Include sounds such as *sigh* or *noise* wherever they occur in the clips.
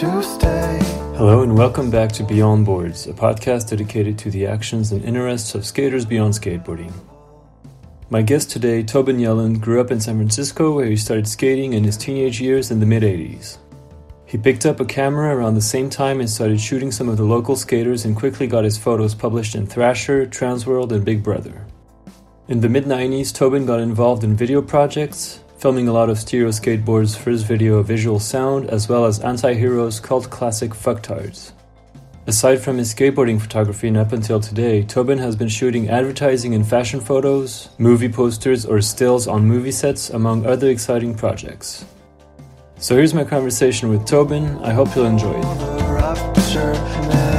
to stay. Hello and welcome back to Beyond Boards, a podcast dedicated to the actions and interests of skaters beyond skateboarding. My guest today, Tobin Yelland, grew up in San Francisco where he started skating in his teenage years in the mid 80s. He picked up a camera around the same time and started shooting some of the local skaters and quickly got his photos published in Thrasher, Transworld, and Big Brother. In the mid 90s, Tobin got involved in video projects, filming a lot of Stereo Skateboard's first video Visual Sound, as well as Anti-Hero's cult classic Fucktards. Aside from his skateboarding photography and up until today, Tobin has been shooting advertising and fashion photos, movie posters, or stills on movie sets, among other exciting projects. So here's my conversation with Tobin. I hope you'll enjoy it.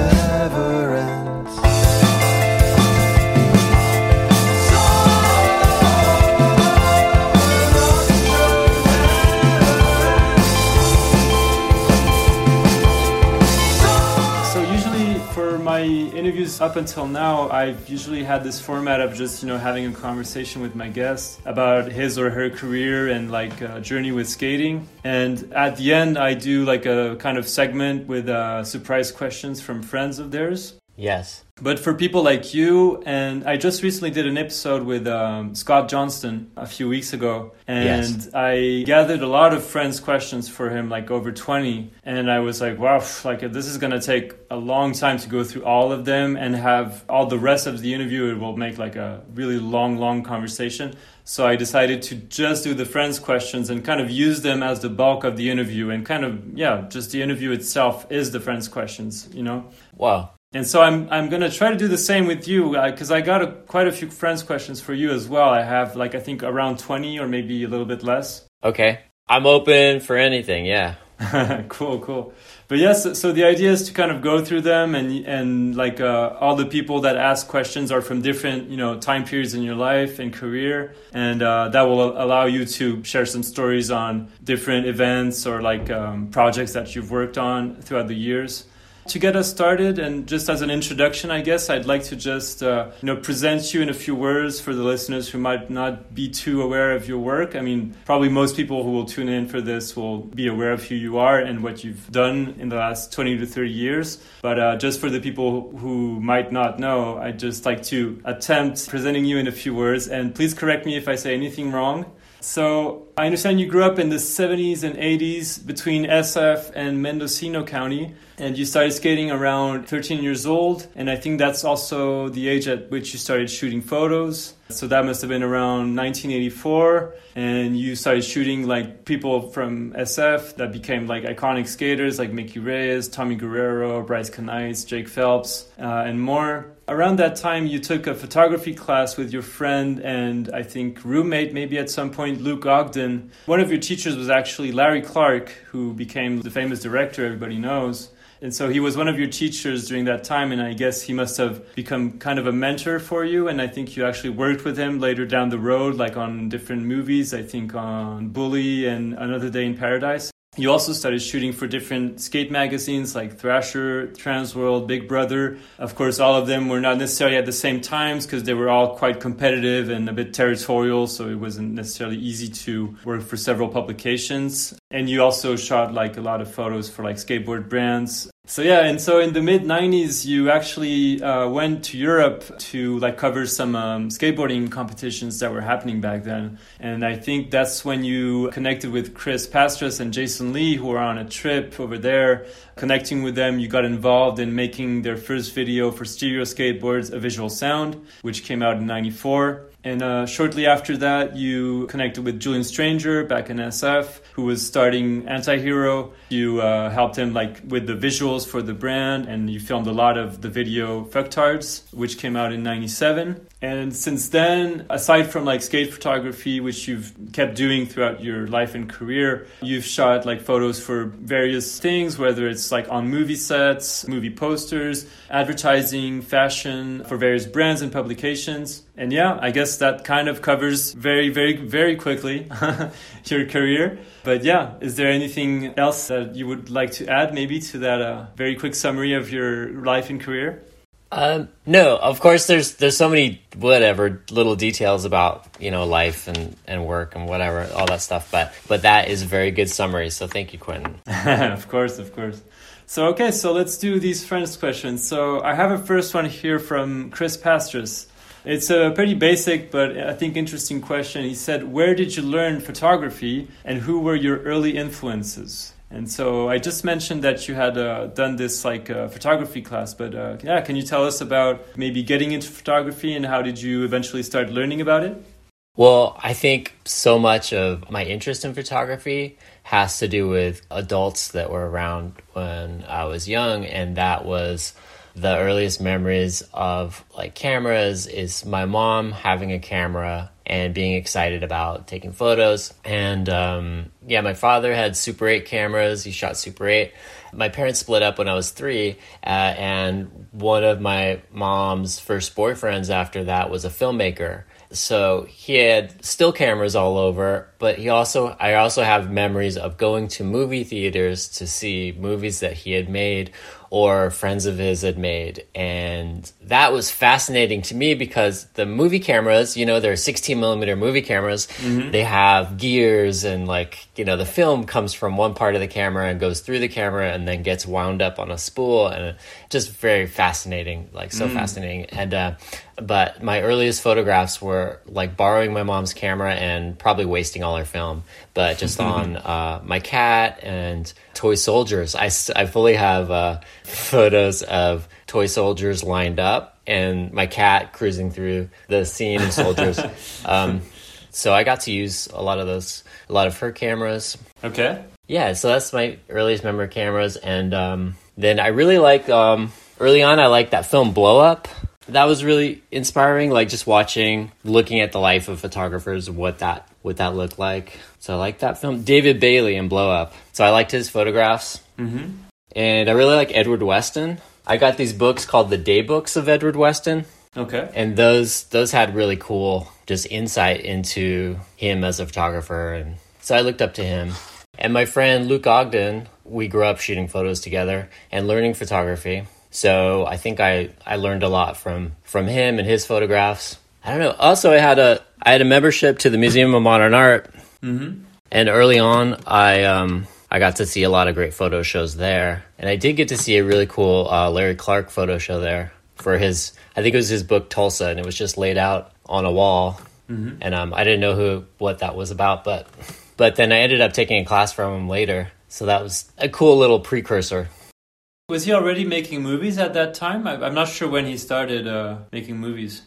Interviews up until now, I've usually had this format of just you know having a conversation with my guest about his or her career and like uh, journey with skating. And at the end, I do like a kind of segment with uh, surprise questions from friends of theirs. Yes. But for people like you, and I just recently did an episode with um, Scott Johnston a few weeks ago, and Yes. I gathered a lot of friends' questions for him, like over 20. And I was like, wow, like this is going to take a long time to go through all of them and have all the rest of the interview. It will make like a really long, long conversation. So I decided to just do the friends' questions and kind of use them as the bulk of the interview. And kind of, yeah, just the interview itself is the friends' questions, you know? Wow. And so I'm I'm gonna try to do the same with you because I got a, quite a few friends questions for you as well. I have like I think around twenty or maybe a little bit less. Okay. I'm open for anything. Yeah. *laughs* cool, cool. But yes, so the idea is to kind of go through them and and like uh, all the people that ask questions are from different you know time periods in your life and career, and uh, that will allow you to share some stories on different events or like um, projects that you've worked on throughout the years. To get us started, and just as an introduction, I guess I'd like to just uh, you know present you in a few words for the listeners who might not be too aware of your work. I mean, probably most people who will tune in for this will be aware of who you are and what you've done in the last 20 to 30 years. But uh, just for the people who might not know, I'd just like to attempt presenting you in a few words. And please correct me if I say anything wrong. So I understand you grew up in the 70s and 80s between SF and Mendocino County, and you started skating around 13 years old. And I think that's also the age at which you started shooting photos. So that must have been around 1984, and you started shooting like people from SF that became like iconic skaters like Mickey Reyes, Tommy Guerrero, Bryce Kanights, Jake Phelps, uh, and more around that time you took a photography class with your friend and i think roommate maybe at some point luke ogden. One of your teachers was actually larry clark who became the famous director everybody knows. And so he was one of your teachers during that time and i guess he must have become kind of a mentor for you. And i think you actually worked with him later down the road like on different movies i think on bully and another day in paradise you also started shooting for different skate magazines like Thrasher, Transworld, Big Brother. Of course, all of them were not necessarily at the same times because they were all quite competitive and a bit territorial, so it wasn't necessarily easy to work for several publications. And you also shot like a lot of photos for like skateboard brands. So yeah, and so in the mid '90s, you actually uh, went to Europe to like cover some um, skateboarding competitions that were happening back then, and I think that's when you connected with Chris Pastras and Jason Lee, who were on a trip over there. Connecting with them, you got involved in making their first video for Stereo Skateboards, a visual sound, which came out in '94. And uh, shortly after that, you connected with Julian Stranger back in SF, who was starting Anti-Hero. You uh, helped him like with the visuals for the brand, and you filmed a lot of the video Fucktards, which came out in '97. And since then, aside from like skate photography, which you've kept doing throughout your life and career, you've shot like photos for various things, whether it's like on movie sets, movie posters, advertising, fashion for various brands and publications. And yeah, I guess that kind of covers very, very, very quickly *laughs* your career. But yeah, is there anything else that you would like to add maybe to that uh, very quick summary of your life and career? Um, no, of course there's there's so many whatever little details about you know life and, and work and whatever all that stuff, but but that is a very good summary. So thank you, Quentin. *laughs* of course, of course. So okay, so let's do these friends questions. So I have a first one here from Chris Pastras. It's a pretty basic but I think interesting question. He said, "Where did you learn photography, and who were your early influences?" And so I just mentioned that you had uh, done this like uh, photography class, but uh, yeah, can you tell us about maybe getting into photography and how did you eventually start learning about it? Well, I think so much of my interest in photography has to do with adults that were around when I was young, and that was the earliest memories of like cameras is my mom having a camera and being excited about taking photos. And um, yeah, my father had Super 8 cameras. He shot Super 8. My parents split up when I was three, uh, and one of my mom's first boyfriends after that was a filmmaker. So he had still cameras all over, but he also I also have memories of going to movie theaters to see movies that he had made or friends of his had made. And that was fascinating to me because the movie cameras, you know, they're 16 millimeter movie cameras. Mm-hmm. They have gears and like, you know, the film comes from one part of the camera and goes through the camera and then gets wound up on a spool and just very fascinating, like so mm. fascinating. And, uh, but my earliest photographs were like borrowing my mom's camera and probably wasting all her film, but just *laughs* on uh, my cat and toy soldiers. I, I fully have uh, *laughs* photos of toy soldiers lined up and my cat cruising through the scene of soldiers. *laughs* um, so I got to use a lot of those, a lot of her cameras. Okay. Yeah, so that's my earliest memory cameras, and um, then I really like um, early on. I like that film Blow Up. That was really inspiring. Like just watching, looking at the life of photographers, what that what that looked like. So I like that film. David Bailey and Blow Up. So I liked his photographs. Mm-hmm. And I really like Edward Weston. I got these books called the Day Books of Edward Weston. Okay. And those those had really cool just insight into him as a photographer and so I looked up to him. And my friend Luke Ogden, we grew up shooting photos together and learning photography. So I think I, I learned a lot from from him and his photographs. I don't know. Also, I had a I had a membership to the Museum of Modern Art, mm-hmm. and early on, I um, I got to see a lot of great photo shows there, and I did get to see a really cool uh, Larry Clark photo show there for his. I think it was his book Tulsa, and it was just laid out on a wall, mm-hmm. and um, I didn't know who what that was about, but but then I ended up taking a class from him later, so that was a cool little precursor. Was he already making movies at that time? I, am not sure when he started uh, making movies.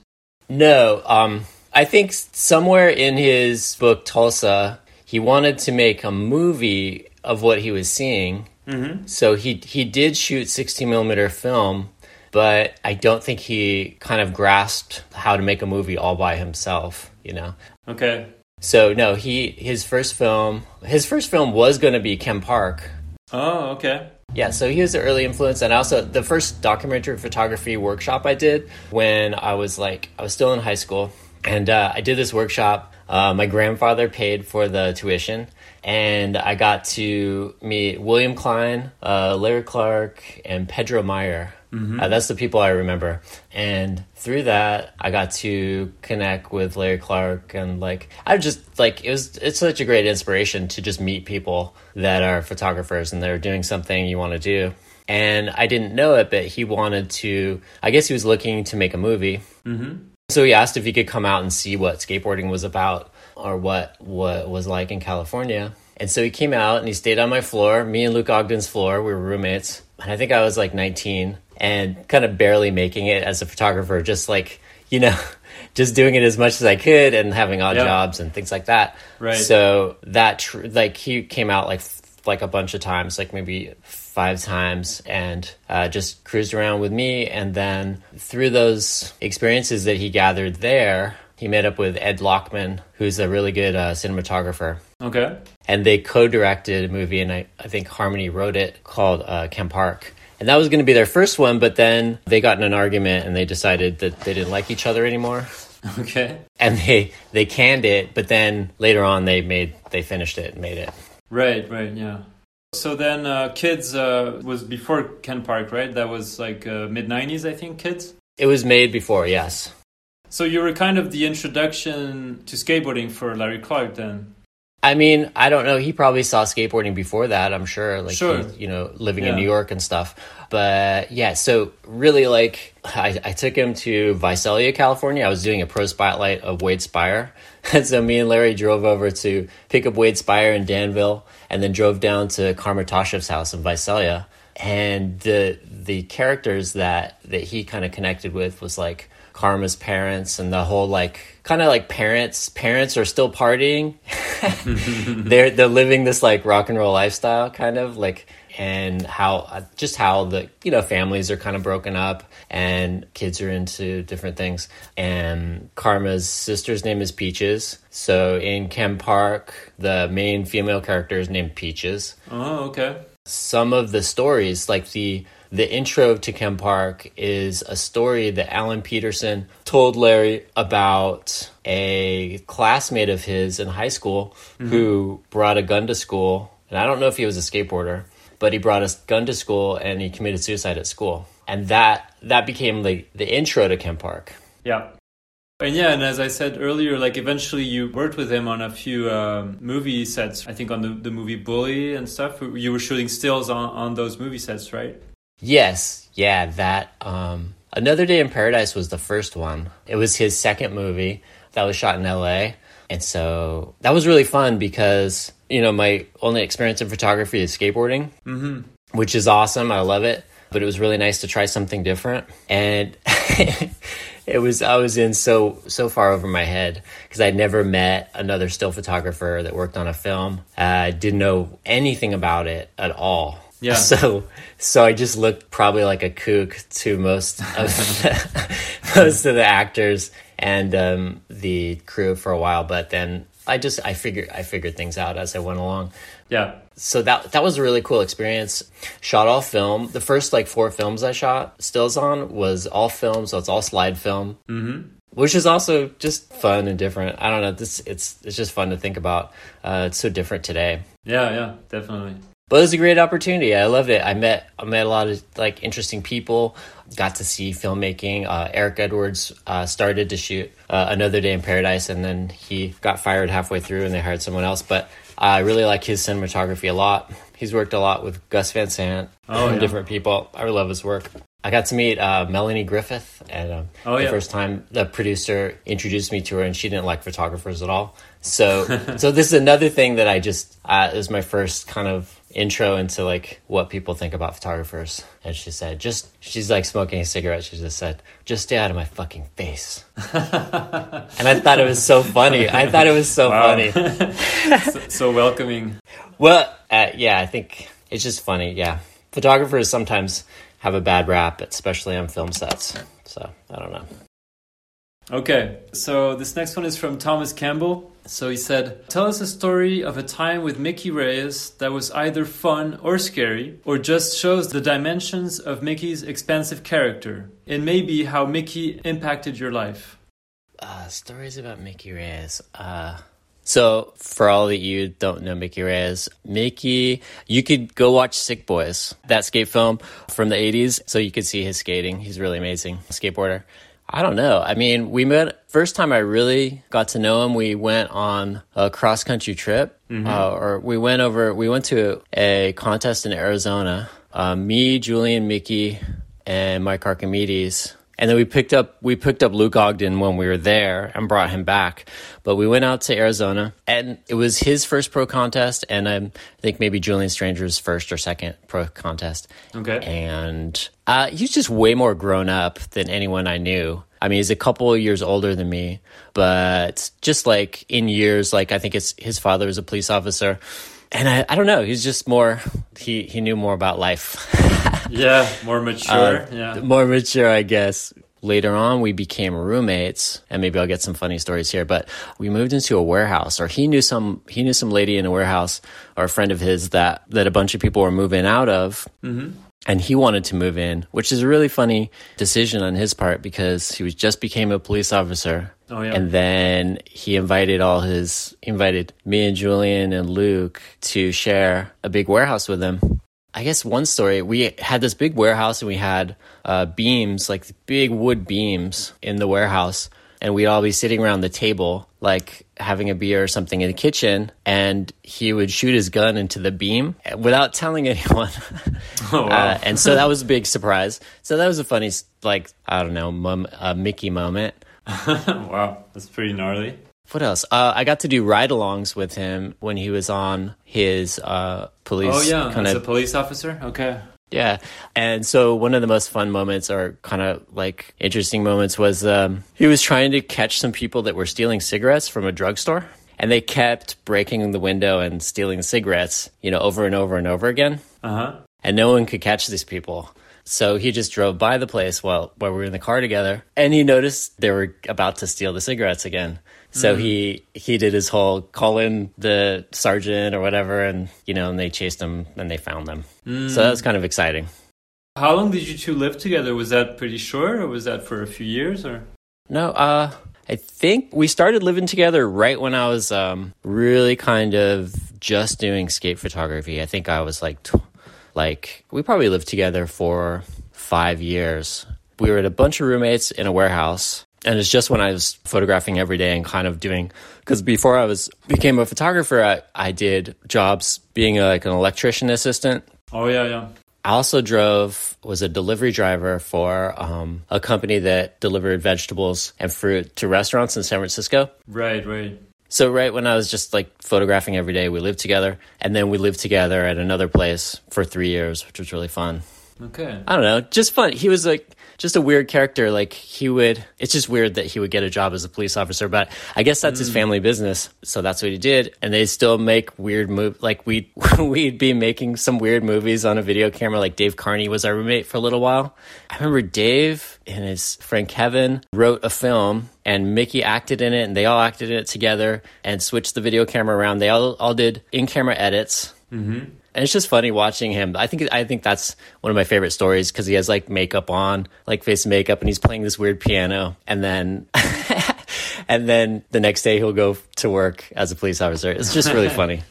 No, um, I think somewhere in his book Tulsa, he wanted to make a movie of what he was seeing. Mm-hmm. So he he did shoot 16 millimeter film, but I don't think he kind of grasped how to make a movie all by himself. You know. Okay. So no, he his first film his first film was going to be Ken Park. Oh, okay. Yeah, so he was an early influence, and also the first documentary photography workshop I did when I was like I was still in high school, and uh, I did this workshop. Uh, my grandfather paid for the tuition, and I got to meet William Klein, uh, Larry Clark, and Pedro Meyer. Mm-hmm. Uh, that's the people I remember. And through that, I got to connect with Larry Clark, and like I just like it was. It's such a great inspiration to just meet people that are photographers and they're doing something you want to do. And I didn't know it, but he wanted to. I guess he was looking to make a movie. Mm-hmm. So he asked if he could come out and see what skateboarding was about or what what was like in California. And so he came out and he stayed on my floor, me and Luke Ogden's floor. We were roommates. And I think I was like 19 and kind of barely making it as a photographer, just like, you know, *laughs* just doing it as much as I could and having odd Yeah. jobs and things like that. Right. So that, tr- like, he came out like, like a bunch of times, like maybe five times and uh, just cruised around with me. And then through those experiences that he gathered there, he met up with Ed Lachman, who's a really good uh, cinematographer Okay. and they co-directed a movie and I, I think harmony wrote it called uh, ken park and that was going to be their first one but then they got in an argument and they decided that they didn't like each other anymore *laughs* Okay. and they they canned it but then later on they made they finished it and made it Right. Right. Yeah. So then, uh, Kids uh, was before Ken Park, right? That was like uh, mid 90s, I think, Kids. It was made before, yes. So you were kind of the introduction to skateboarding for Larry Clark then. I mean, I don't know. He probably saw skateboarding before that. I'm sure, like Sure. he, you know, living Yeah. in New York and stuff. But yeah, so really, like, I, I took him to Visalia, California. I was doing a pro spotlight of Wade Speyer, *laughs* and so me and Larry drove over to pick up Wade Speyer in Danville, and then drove down to Karma house in Visalia. And the the characters that that he kind of connected with was like Karma's parents and the whole like kind of like parents parents are still partying. *laughs* They're they're living this like rock and roll lifestyle kind of like and how uh, just how the you know families are kind of broken up and kids are into different things. And karma's sister's name is peaches. So in ken park the main female character is named peaches. Oh, okay. some of the stories like the the intro to Ken Park is a story that Alan Peterson told Larry about a classmate of his in high school who brought a gun to school. And I don't know if he was a skateboarder, but he brought a gun to school and he committed suicide at school. And that that became the the intro to Ken Park. Yeah. And yeah, and as I said earlier, like eventually you worked with him on a few um, movie sets. I think on the, the movie Bully and stuff. You were shooting stills on, on those movie sets, right? Yes, yeah, that um Another Day in Paradise was the first one. It was his second movie that was shot in LA. And so that was really fun because, you know, my only experience in photography is skateboarding, mm-hmm. which is awesome. I love it. But it was really nice to try something different. And *laughs* it was, I was in so, so far over my head because I'd never met another still photographer that worked on a film. I didn't know anything about it at all. Yeah. So, so I just looked probably like a kook to most of *laughs* *laughs* most of the actors and um, the crew for a while. But then I just I figured I figured things out as I went along. Yeah. So that that was a really cool experience. Shot all film. The first like four films I shot stills on was all film, so it's all slide film. Mm-hmm. Which is also just fun and different. I don't know. This it's it's just fun to think about. Uh, it's so different today. Yeah, yeah, definitely. But it was a great opportunity. I loved it. I met I met a lot of like interesting people. Got to see filmmaking. Uh, Eric Edwards uh, started to shoot uh, Another Day in Paradise, and then he got fired halfway through, and they hired someone else. But I really like his cinematography a lot. He's worked a lot with Gus Van Sant Oh, and yeah. different people. I love his work. I got to meet uh, Melanie Griffith, and um, Oh, the yeah. first time the producer introduced me to her, and she didn't like photographers at all. So, *laughs* so this is another thing that I just uh, it was my first kind of intro into like what people think about photographers. And she said, just she's like smoking a cigarette. She just said, "Just stay out of my fucking face." *laughs* and I thought it was so funny. I thought it was so Wow. funny. *laughs* so, so welcoming. Well, uh, yeah, I think it's just funny. Yeah, photographers sometimes have a bad rap, especially on film sets. So I don't know. Okay, so this next one is from Thomas Campbell. So he said, Tell us a story of a time with Mickey Reyes that was either fun or scary, or just shows the dimensions of Mickey's expansive character, and maybe how Mickey impacted your life. Uh, stories about Mickey Reyes. Uh, so, for all that you don't know Mickey Reyes, Mickey, you could go watch Sick Boys, that skate film from the 80s, so you could see his skating. He's really amazing skateboarder. I don't know. I mean, we met, first time I really got to know him, we went on a cross country trip, uh, or we went over, we went to a contest in Arizona. Uh, me, Julian, Mickey, and Mike Archimedes. And then we picked up we picked up Luke Ogden when we were there and brought him back. But we went out to Arizona and it was his first pro contest and I think maybe Julian Stranger's first or second pro contest. Okay. And uh, he's just way more grown up than anyone I knew. I mean, he's a couple of years older than me, but just like in years, like I think it's his father was a police officer. And I, I don't know, he's just more, he, he knew more about life. *laughs* Yeah, more mature. Uh, yeah. more mature, I guess. Later on, we became roommates, and maybe I'll get some funny stories here. But we moved into a warehouse, or he knew some he knew some lady in a warehouse, or a friend of his that that a bunch of people were moving out of. Mm-hmm. and he wanted to move in, which is a really funny decision on his part because he was just became a police officer. Oh, yeah. And then he invited all his invited me and Julian and Luke to share a big warehouse with him. I guess one story we had this big warehouse and we had uh, beams like big wood beams in the warehouse and we'd all be sitting around the table like having a beer or something in the kitchen and he would shoot his gun into the beam without telling *laughs* anyone Oh, wow. uh, and so that was a big surprise so that was a funny like i don't know mom, uh, mickey moment *laughs* wow, that's pretty gnarly. what else uh, i got to do ride-alongs with him when he was on his uh, police Oh yeah, kind as a police officer. Okay. Yeah. And so one of the most fun moments or kind of like interesting moments was um, he was trying to catch some people that were stealing cigarettes from a drugstore. And they kept breaking the window and stealing cigarettes, you know, over and over and over again. Uh huh. And no one could catch these people. So he just drove by the place while, while we were in the car together. And he noticed they were about to steal the cigarettes again. So he he did his whole call in the sergeant or whatever, and you know, and they chased him and they found them. So that was kind of exciting. How long did you two live together? Was that pretty short, or was that for a few years? Or No, uh, I think we started living together right when I was um, really kind of just doing skate photography. I think I was like, tw- like we probably lived together for five years. We were at a bunch of roommates in a warehouse, and it's just when I was photographing every day and kind of doing because before I was became a photographer, I, I did jobs being a, like an electrician assistant oh yeah, yeah. I also drove, was a delivery driver for um, a company that delivered vegetables and fruit to restaurants in San Francisco. Right, right. So, right when I was just like photographing every day, we lived together. And then we lived together at another place for three years, which was really fun. Okay. I don't know, just fun. He was like just a weird character. Like he would, it's just weird that he would get a job as a police officer, but I guess that's his mm. family business. So that's what he did. And they still make weird move. Like we, *laughs* we'd be making some weird movies on a video camera. Like Dave Carney was our roommate for a little while. I remember Dave and his friend Kevin wrote a film and Mickey acted in it and they all acted in it together and switched the video camera around. They all, all did in camera edits. Mm-hmm. And it's just funny watching him. I think I think that's one of my favorite stories because he has like makeup on, like face makeup, and he's playing this weird piano. And then, *laughs* and then the next day he'll go to work as a police officer. It's just really *laughs* funny.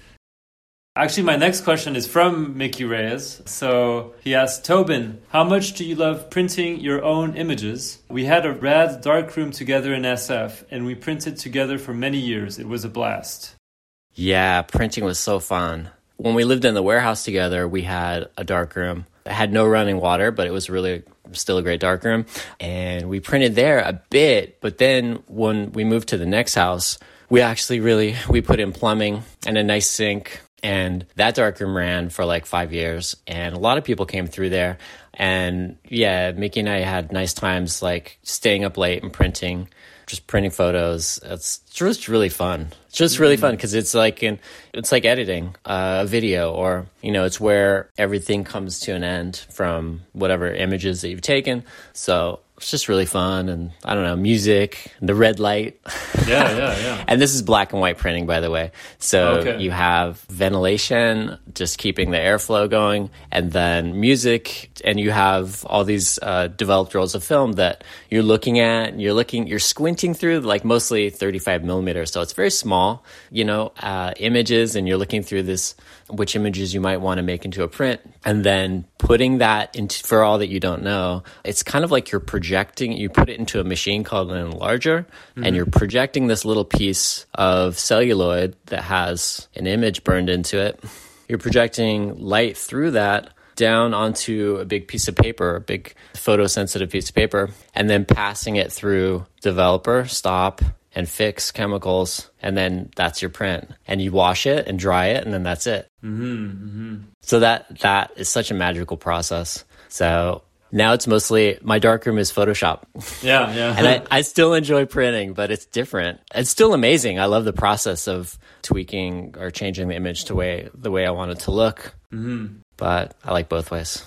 Actually, my next question is from Mickey Reyes. So he asked Tobin, How much do you love printing your own images? We had a rad darkroom together in SF, and we printed together for many years. It was a blast. Yeah, printing was so fun. When we lived in the warehouse together, we had a dark room. It had no running water, but it was really still a great dark room. And we printed there a bit, but then when we moved to the next house, we actually really we put in plumbing and a nice sink and that dark room ran for like five years and a lot of people came through there and yeah mickey and i had nice times like staying up late and printing just printing photos. It's just really fun. It's just really fun mm-hmm. because it's like in it's like editing a video or you know it's where everything comes to an end from whatever images that you've taken. So it's just really fun and i don't know music the red light Yeah, yeah, yeah. *laughs* and this is black and white printing, by the way. So Okay. you have ventilation, just keeping the airflow going, and then music, and you have all these uh, developed rolls of film that you're looking at. And you're looking, you're squinting through, like mostly 35 millimeters, so it's very small, you know, uh, images, and you're looking through this, which images you might want to make into a print, and then putting that into for all that you don't know. It's kind of like you're projecting. You put it into a machine called an enlarger, and mm-hmm. you're projecting this little piece of celluloid that has an image burned into it. You're projecting light through that down onto a big piece of paper, a big photosensitive piece of paper, and then passing it through developer, stop, and fix chemicals, and then that's your print. And you wash it and dry it, and then that's it. So that that is such a magical process. So now it's mostly my darkroom is Photoshop. Yeah, *laughs* yeah. and I, I still enjoy printing, but it's different. It's still amazing. I love the process of tweaking or changing the image to way the way I want it to look. Mm-hmm. But I like both ways.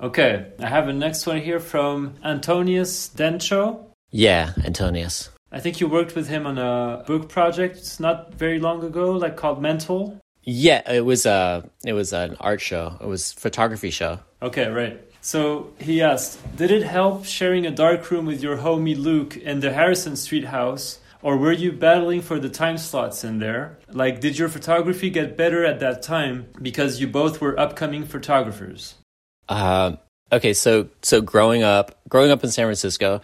okay, I have a next one here from Antonius Dintcho. Yeah, Antonius. I think you worked with him on a book project not very long ago, like called Mental. Yeah, it was a it was an art show. It was photography show. Okay, right. So he asked, did it help sharing a dark room with your homie Luke in the Harrison Street house? Or were you battling for the time slots in there? Like, did your photography get better at that time because you both were upcoming photographers? Um, okay, so so growing up, growing up in San Francisco,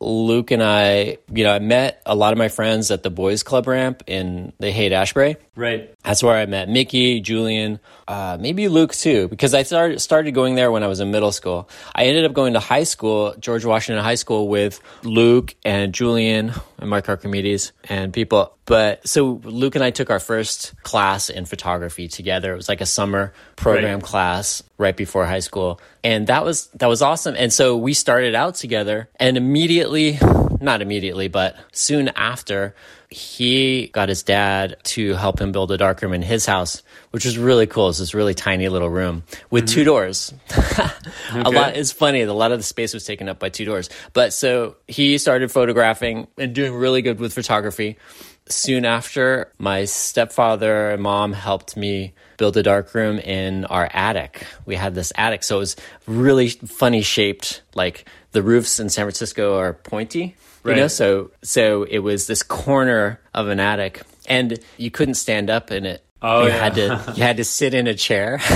Luke and I, you know, I met a lot of my friends at the boys club ramp in the Haight Ashbury. Right. That's where I met Mickey, Julian, uh, maybe Luke too, because I started started going there when I was in middle school. I ended up going to high school, George Washington High School, with Luke and Julian and Mark Archimedes and people. But so Luke and I took our first class in photography together. It was like a summer program Right. class right before high school, and that was that was awesome. And so we started out together, and immediately, not immediately, but soon after, he got his dad to help him build a darkroom in his house, which was really cool. It's this really tiny little room with two mm-hmm. doors. *laughs* A lot. It's funny. A lot of the space was taken up by two doors. But so he started photographing and doing really good with photography. Soon after, my stepfather and mom helped me build a darkroom in our attic. We had this attic, so it was really funny shaped. Like the roofs in San Francisco are pointy, you know. Right. So so it was this corner of an attic, and you couldn't stand up in it. Oh, you yeah. had to you had to sit in a chair. *laughs*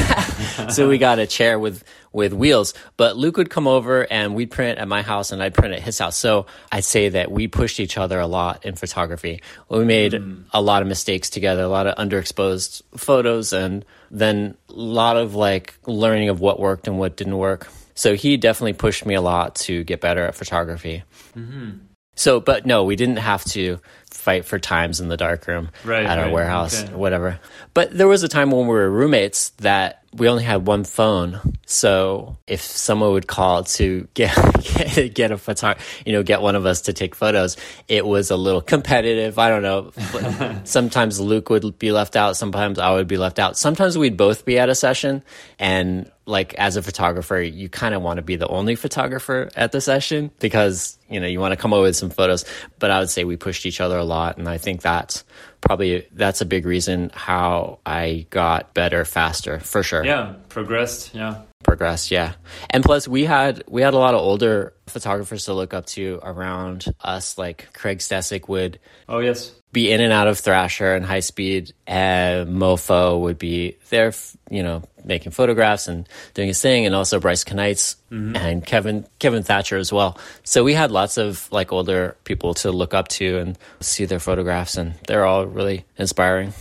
*laughs* so we got a chair with with wheels. But Luke would come over and we'd print at my house and I'd print at his house. So I'd say that we pushed each other a lot in photography. We made hmm. a lot of mistakes together, a lot of underexposed photos, and then a lot of like learning of what worked and what didn't work. So he definitely pushed me a lot to get better at photography. Mm-hmm. So, but no, we didn't have to fight for times in the darkroom Right, at our right, warehouse okay. whatever. But there was a time when we were roommates that we only had one phone. So if someone would call to get *laughs* get, get a photo, you know, get one of us to take photos, it was a little competitive. I don't know. *laughs* Sometimes Luke would be left out. Sometimes I would be left out. Sometimes we'd both be at a session and like as a photographer, you kind of want to be the only photographer at the session because, you know, you want to come up with some photos. But I would say we pushed each other a lot. And I think that's probably, that's a big reason how I got better faster for sure. Yeah, progressed. Yeah. Progressed. Yeah. And plus we had, we had a lot of older photographers to look up to around us. Like Craig Stecyk would Oh, yes. be in and out of Thrasher and High Speed. And Mofo would be there, you know, making photographs and doing his thing, and also Bryce Kanights mm-hmm. and Kevin Kevin Thatcher as well. So we had lots of like older people to look up to and see their photographs, and they're all really inspiring.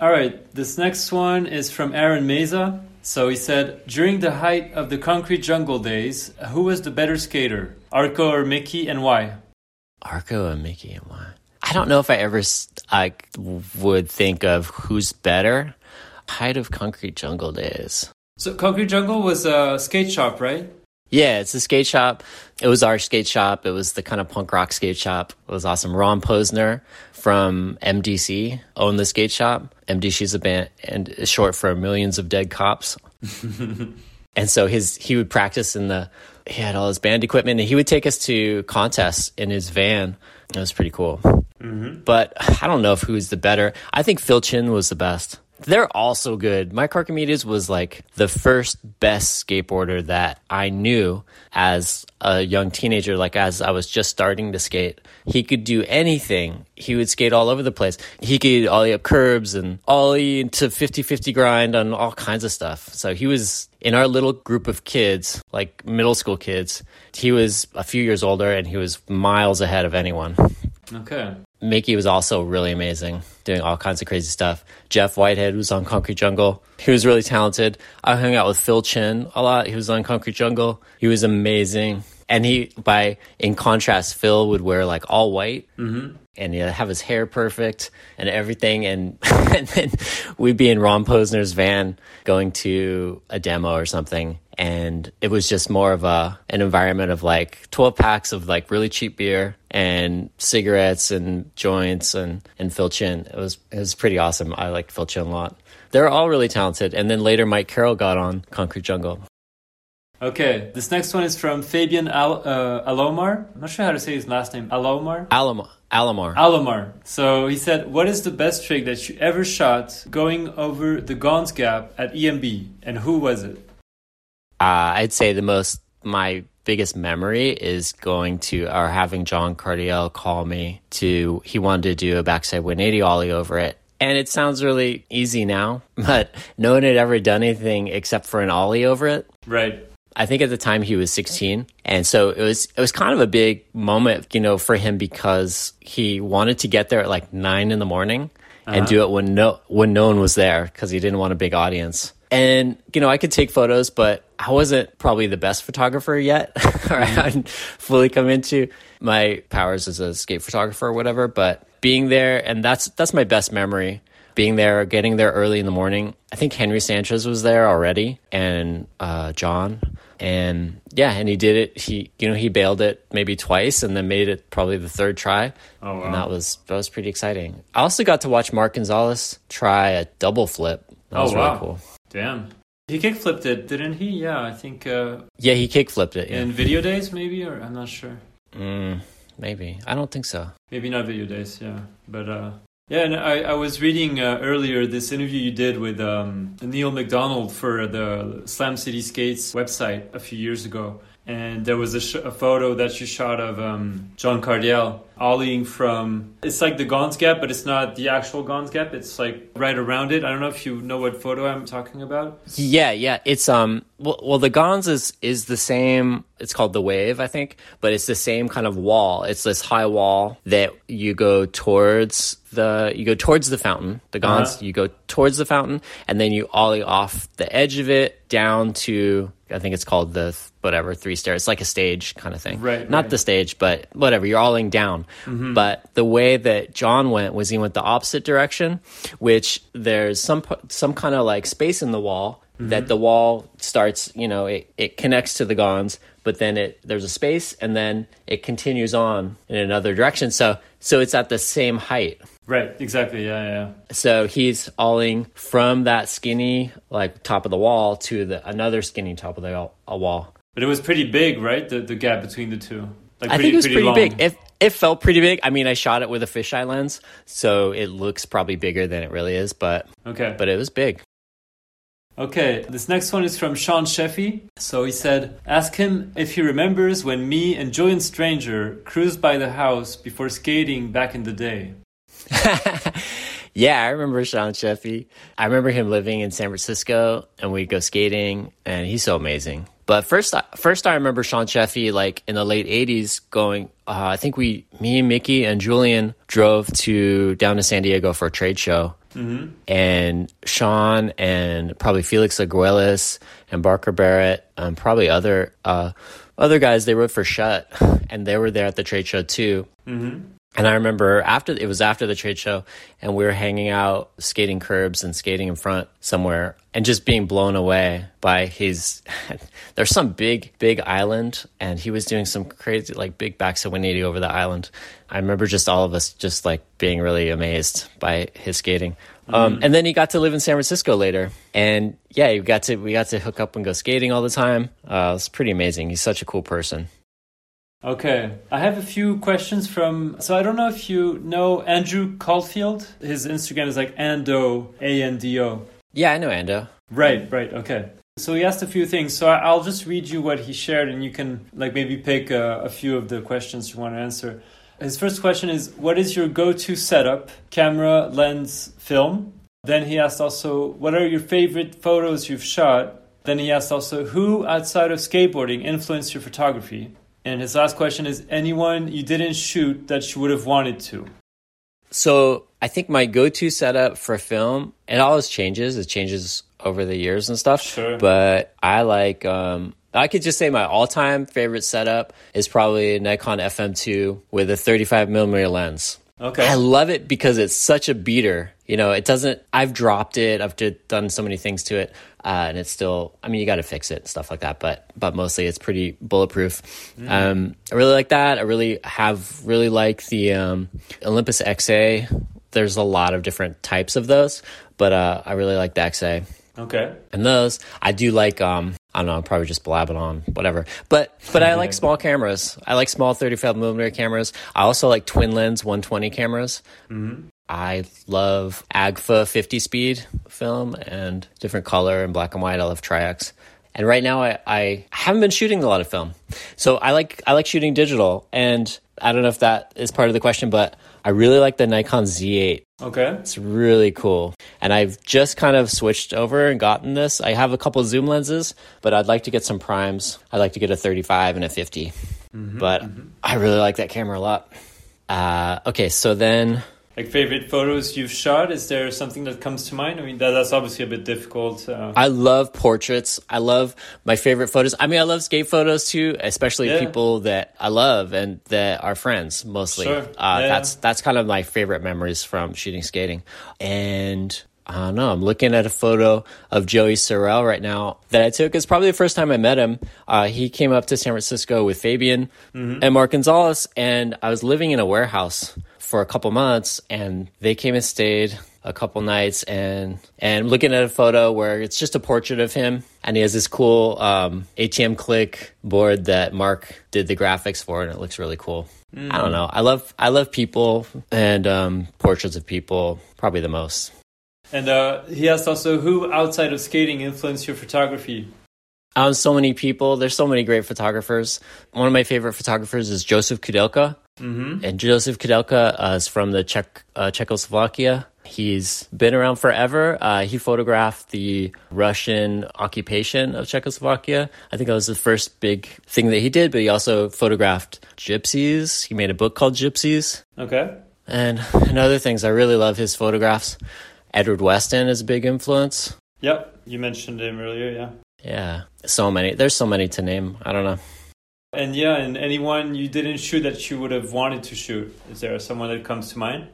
All right, this next one is from Aaron Meza. So he said, during the height of the concrete jungle days, who was the better skater, Arco or Mickey, and why? Arco and Mickey and why? I don't know if I ever I would think of who's better. Height of Concrete Jungle days. So Concrete Jungle was a skate shop, right? Yeah, it's a skate shop. It was our skate shop. It was the kind of punk rock skate shop. It was awesome. Ron Posner from MDC owned the skate shop. MDC is a band and is short for Millions of Dead Cops. *laughs* and so his he would practice in the he had all his band equipment and he would take us to contests in his van. It was pretty cool. Mm-hmm. But I don't know if who's the better. I think Phil Chin was the best. They're all so good. Mike Archimedes was like the first best skateboarder that I knew as a young teenager, like as I was just starting to skate. He could do anything. He would skate all over the place. He could ollie up curbs and ollie into 50-50 grind on all kinds of stuff. So he was in our little group of kids, like middle school kids. He was a few years older and he was miles ahead of anyone. Okay. Mickey was also really amazing, doing all kinds of crazy stuff. Jeff Whitehead was on Concrete Jungle. He was really talented. I hung out with Phil Chin a lot. He was on Concrete Jungle. He was amazing. And he, by in contrast, Phil would wear like all white mm-hmm. and he'd have his hair perfect and everything. And, *laughs* and then we'd be in Ron Posner's van going to a demo or something. And it was just more of a an environment of like 12 packs of like really cheap beer and cigarettes and joints and, and Phil Chin. It was it was pretty awesome. I liked Phil Chin a lot. They're all really talented. And then later Mike Carroll got on Concrete Jungle. Okay, this next one is from Fabian Al- uh, Alomar. I'm not sure how to say his last name. Alomar? Alomar. Alamar. Alomar. So he said, What is the best trick that you ever shot going over the Gons Gap at EMB? And who was it? Uh, I'd say the most my biggest memory is going to or having John Cardiel call me to he wanted to do a backside 180 ollie over it. And it sounds really easy now, *laughs* but no one had ever done anything except for an ollie over it. Right. I think at the time he was 16, and so it was it was kind of a big moment, you know, for him because he wanted to get there at like nine in the morning and uh-huh. do it when no when no one was there because he didn't want a big audience. And you know, I could take photos, but I wasn't probably the best photographer yet, *laughs* or I mm-hmm. hadn't fully come into my powers as a skate photographer or whatever. But being there, and that's that's my best memory being there, getting there early in the morning. I think Henry Sanchez was there already, and uh, John, and yeah, and he did it. He, you know, he bailed it maybe twice, and then made it probably the third try. Oh, wow. And that was that was pretty exciting. I also got to watch Mark Gonzalez try a double flip. That was oh, wow. really cool. Damn. He kick flipped it, didn't he? Yeah, I think uh, Yeah, he kick flipped it. Yeah. in video days, maybe, or I'm not sure. Mm, maybe I don't think so. Maybe not video days, yeah. But uh, yeah, and I, I was reading uh, earlier this interview you did with um, Neil McDonald for the Slam City Skates website a few years ago. And there was a, a photo that you shot of um, John Cardiel ollieing from. It's like the Gons Gap, but it's not the actual Gons Gap. It's like right around it. I don't know if you know what photo I'm talking about. Yeah, yeah. It's um well, well the Gons is is the same it's called the wave, I think, but it's the same kind of wall. It's this high wall that you go towards the you go towards the fountain. The Gons Uh-huh. you go towards the fountain and then you ollie off the edge of it down to I think it's called the th- whatever three stairs. It's like a stage kind of thing. Right, Not right. the stage, but whatever. You're alling down. But the way that John went was he went the opposite direction, which there's some some kind of like space in the wall that the wall starts. You know, it it connects to the gons, but then it there's a space, and then it continues on in another direction. So so it's at the same height. Right, exactly. Yeah, yeah. So he's alling from that skinny like top of the wall to the another skinny top of the wall- a wall. But it was pretty big, right? The the gap between the two. Like I think it was pretty, long. big. It it felt pretty big. I mean, I shot it with a fisheye lens, so it looks probably bigger than it really is, but okay. but it was big. Okay, this next one is from Sean Sheffey. So he said, Ask him if he remembers when me and Julian Stranger cruised by the house before skating back in the day. *laughs* Yeah, I remember Sean Sheffey. I remember him living in San Francisco, and we'd go skating, and he's so amazing. But first, I- first I remember Sean Sheffey like in the late '80s going. Uh, I think we, me, Mickey, and Julian drove to down to San Diego for a trade show, and Sean and probably Felix Arguelles and Barker Barrett, and probably other uh, other guys they wrote for Shut, and they were there at the trade show too. And I remember after it was after the trade show, and we were hanging out, skating curbs and skating in front somewhere, and just being blown away by his. *laughs* there's some big, big island, and he was doing some crazy, like big backs backside 180 over the island. I remember just all of us just like being really amazed by his skating. Um, and then he got to live in San Francisco later, and yeah, we got to we got to hook up and go skating all the time. Uh, it was pretty amazing. He's such a cool person. Okay, I have a few questions from. So I don't know if you know Andrew Caulfield. His Instagram is like Ando, A N D O. Yeah, I know Ando. Right, right, okay. So he asked a few things. So I'll just read you what he shared, and you can like maybe pick uh, a few of the questions you want to answer. His first question is, "What is your go-to setup? Camera, lens, film?" Then he asked also, "What are your favorite photos you've shot?" Then he asked also, "Who outside of skateboarding influenced your photography?" And his last question is, "Anyone you didn't shoot that you would have wanted to?" So I think my go-to setup for film, it always changes. It changes over the years and stuff. Sure. But I like, um, I could just say my all-time favorite setup is probably a Nikon FM2 with a 35 millimeter lens. Okay. I love it because it's such a beater. You know, it doesn't. I've dropped it. I've done so many things to it, uh, and it's still. I mean, you got to fix it and stuff like that. But but mostly, it's pretty bulletproof. Um, I really like that. I really have really like the um, Olympus XA. There's a lot of different types of those, but uh, I really like the XA. Okay. And those, I do like. Um, I don't know. I'm probably just blabbing on, whatever. But but I like small cameras. I like small 35 millimeter cameras. I also like twin lens 120 cameras. Mm-hmm. I love Agfa 50 speed film and different color and black and white. I love Tri-X. And right now I, I haven't been shooting a lot of film. So I like I like shooting digital and I don't know if that is part of the question, but I really like the Nikon Z8 Okay. it's really cool. And I've just kind of switched over and gotten this. I have a couple zoom lenses, but I'd like to get some primes. I'd like to get a 35 and a 50. but I really like that camera a lot. Uh, okay, so then Like favorite photos you've shot? Is there something that comes to mind? I mean, that, that's obviously a bit difficult. Uh, I love portraits. I love my favorite photos. I mean, I love skate photos too, especially Yeah. people that I love and that are friends mostly. Sure. Uh, Yeah. That's that's kind of my favorite memories from shooting skating. And I don't know. I'm looking at a photo of Joey Sorrell right now that I took. It's probably the first time I met him. Uh, he came up to San Francisco with Fabian and Mark Gonzalez, and I was living in a warehouse for a couple months, and they came and stayed a couple nights, and and looking at a photo where it's just a portrait of him, and he has this cool um, ATM click board that Mark did the graphics for, and it looks really cool. I don't know. I love I love people and um, portraits of people probably the most. and uh, he asked also, who outside of skating influenced your photography? Um, so many people. There's so many great photographers. One of my favorite photographers is Josef Koudelka. Mm-hmm. And Josef Koudelka uh, is from the Czech uh, Czechoslovakia. He's been around forever. Uh, he photographed the Russian occupation of Czechoslovakia. I think that was the first big thing that he did. But he also photographed gypsies. He made a book called Gypsies. Okay. And, and other things. I really love his photographs. Edward Weston is a big influence. Yep. You mentioned him earlier, yeah. Yeah, so many. There's so many to name. I don't know. And yeah, and anyone you didn't shoot that you would have wanted to shoot? Is there someone that comes to mind?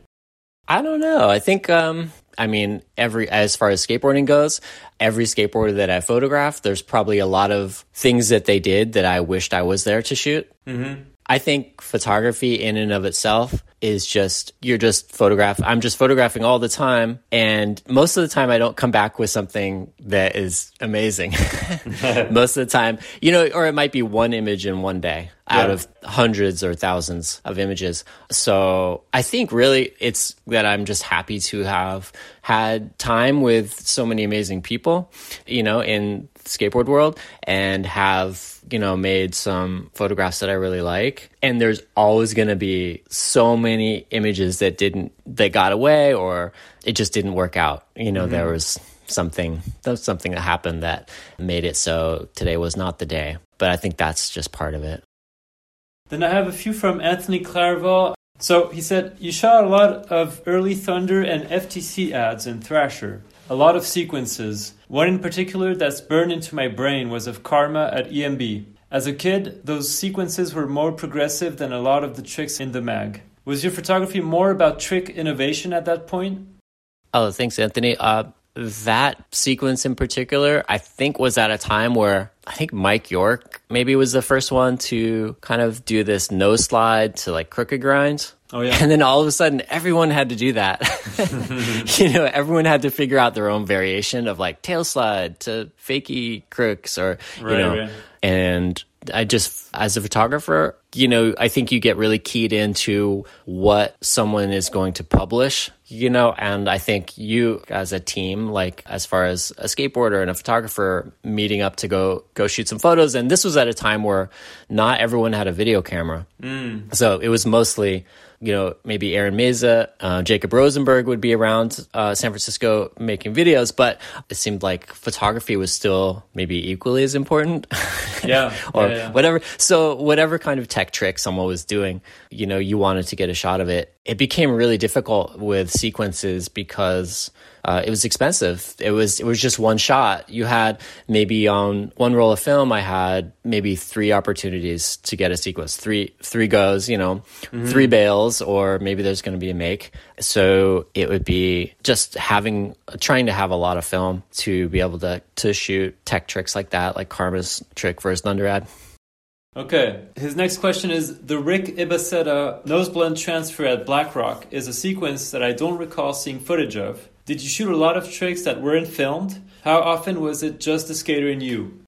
I don't know. I think um I mean every as far as skateboarding goes, every skateboarder that I photographed, there's probably a lot of things that they did that I wished I was there to shoot. Mm-hmm. I think photography in and of itself is just you're just photograph I'm just photographing all the time and most of the time I don't come back with something that is amazing. *laughs* *laughs* most of the time, you know, or it might be one image in one day out Yeah. of hundreds or thousands of images. So I think really it's that I'm just happy to have had time with so many amazing people, you know, in skateboard world and have, you know, made some photographs that I really like. And there's always going to be so many images that didn't, that got away or it just didn't work out. You know, there mm-hmm. was something, there was something that happened that made it so today was not the day. But I think that's just part of it. Then I have a few from Anthony Claravall. So he said, You shot a lot of early Thunder and FTC ads in Thrasher, a lot of sequences. One in particular that's burned into my brain was of Karma at EMB. As a kid, those sequences were more progressive than a lot of the tricks in the mag. Was your photography more about trick innovation at that point? Oh, thanks, Anthony. Uh, that sequence in particular, I think, was at a time where I think Mike York maybe was the first one to kind of do this nose slide to like crooked grind. Oh, yeah. And then all of a sudden, everyone had to do that. *laughs* you know, everyone had to figure out their own variation of like tail slide to fakey crooks or, you know, right. and I just, as a photographer, you know, I think you get really keyed into what someone is going to publish, you know, and I think you as a team, like as far as a skateboarder and a photographer meeting up to go, go shoot some photos. And this was at a time where not everyone had a video camera. Mm. So it was mostly, you know, maybe Aaron Meza, uh, Jacob Rosenberg would be around uh, San Francisco making videos, but it seemed like photography was still maybe equally as important. Yeah, *laughs* or yeah, yeah. whatever. So whatever kind of tech trick someone was doing, you know, you wanted to get a shot of it. It became really difficult with sequences because uh, it was expensive. It was it was just one shot. You had maybe on one roll of film, I had maybe three opportunities to get a sequence, three three goes, you know, three bails, or maybe there's going to be a make. So it would be just having trying to have a lot of film to be able to to shoot tech tricks like that, like Karma's trick versus Thunder ad. Okay. His next question is The Rick Ibaseta nose blunt transfer at BlackRock is a sequence that I don't recall seeing footage of. Did you shoot a lot of tricks that weren't filmed? How often was it just the skater and you?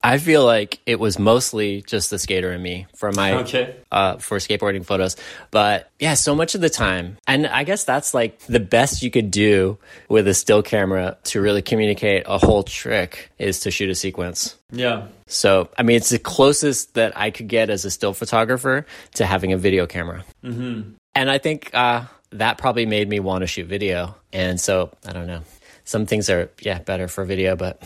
I feel like it was mostly just the skater and me for my Okay. uh, for skateboarding photos. But yeah, so much of the time, and I guess that's like the best you could do with a still camera to really communicate a whole trick is to shoot a sequence. Yeah. So I mean, it's the closest that I could get as a still photographer to having a video camera. Mm-hmm. And I think uh, that probably made me want to shoot video. And so I don't know. Some things are yeah better for video, but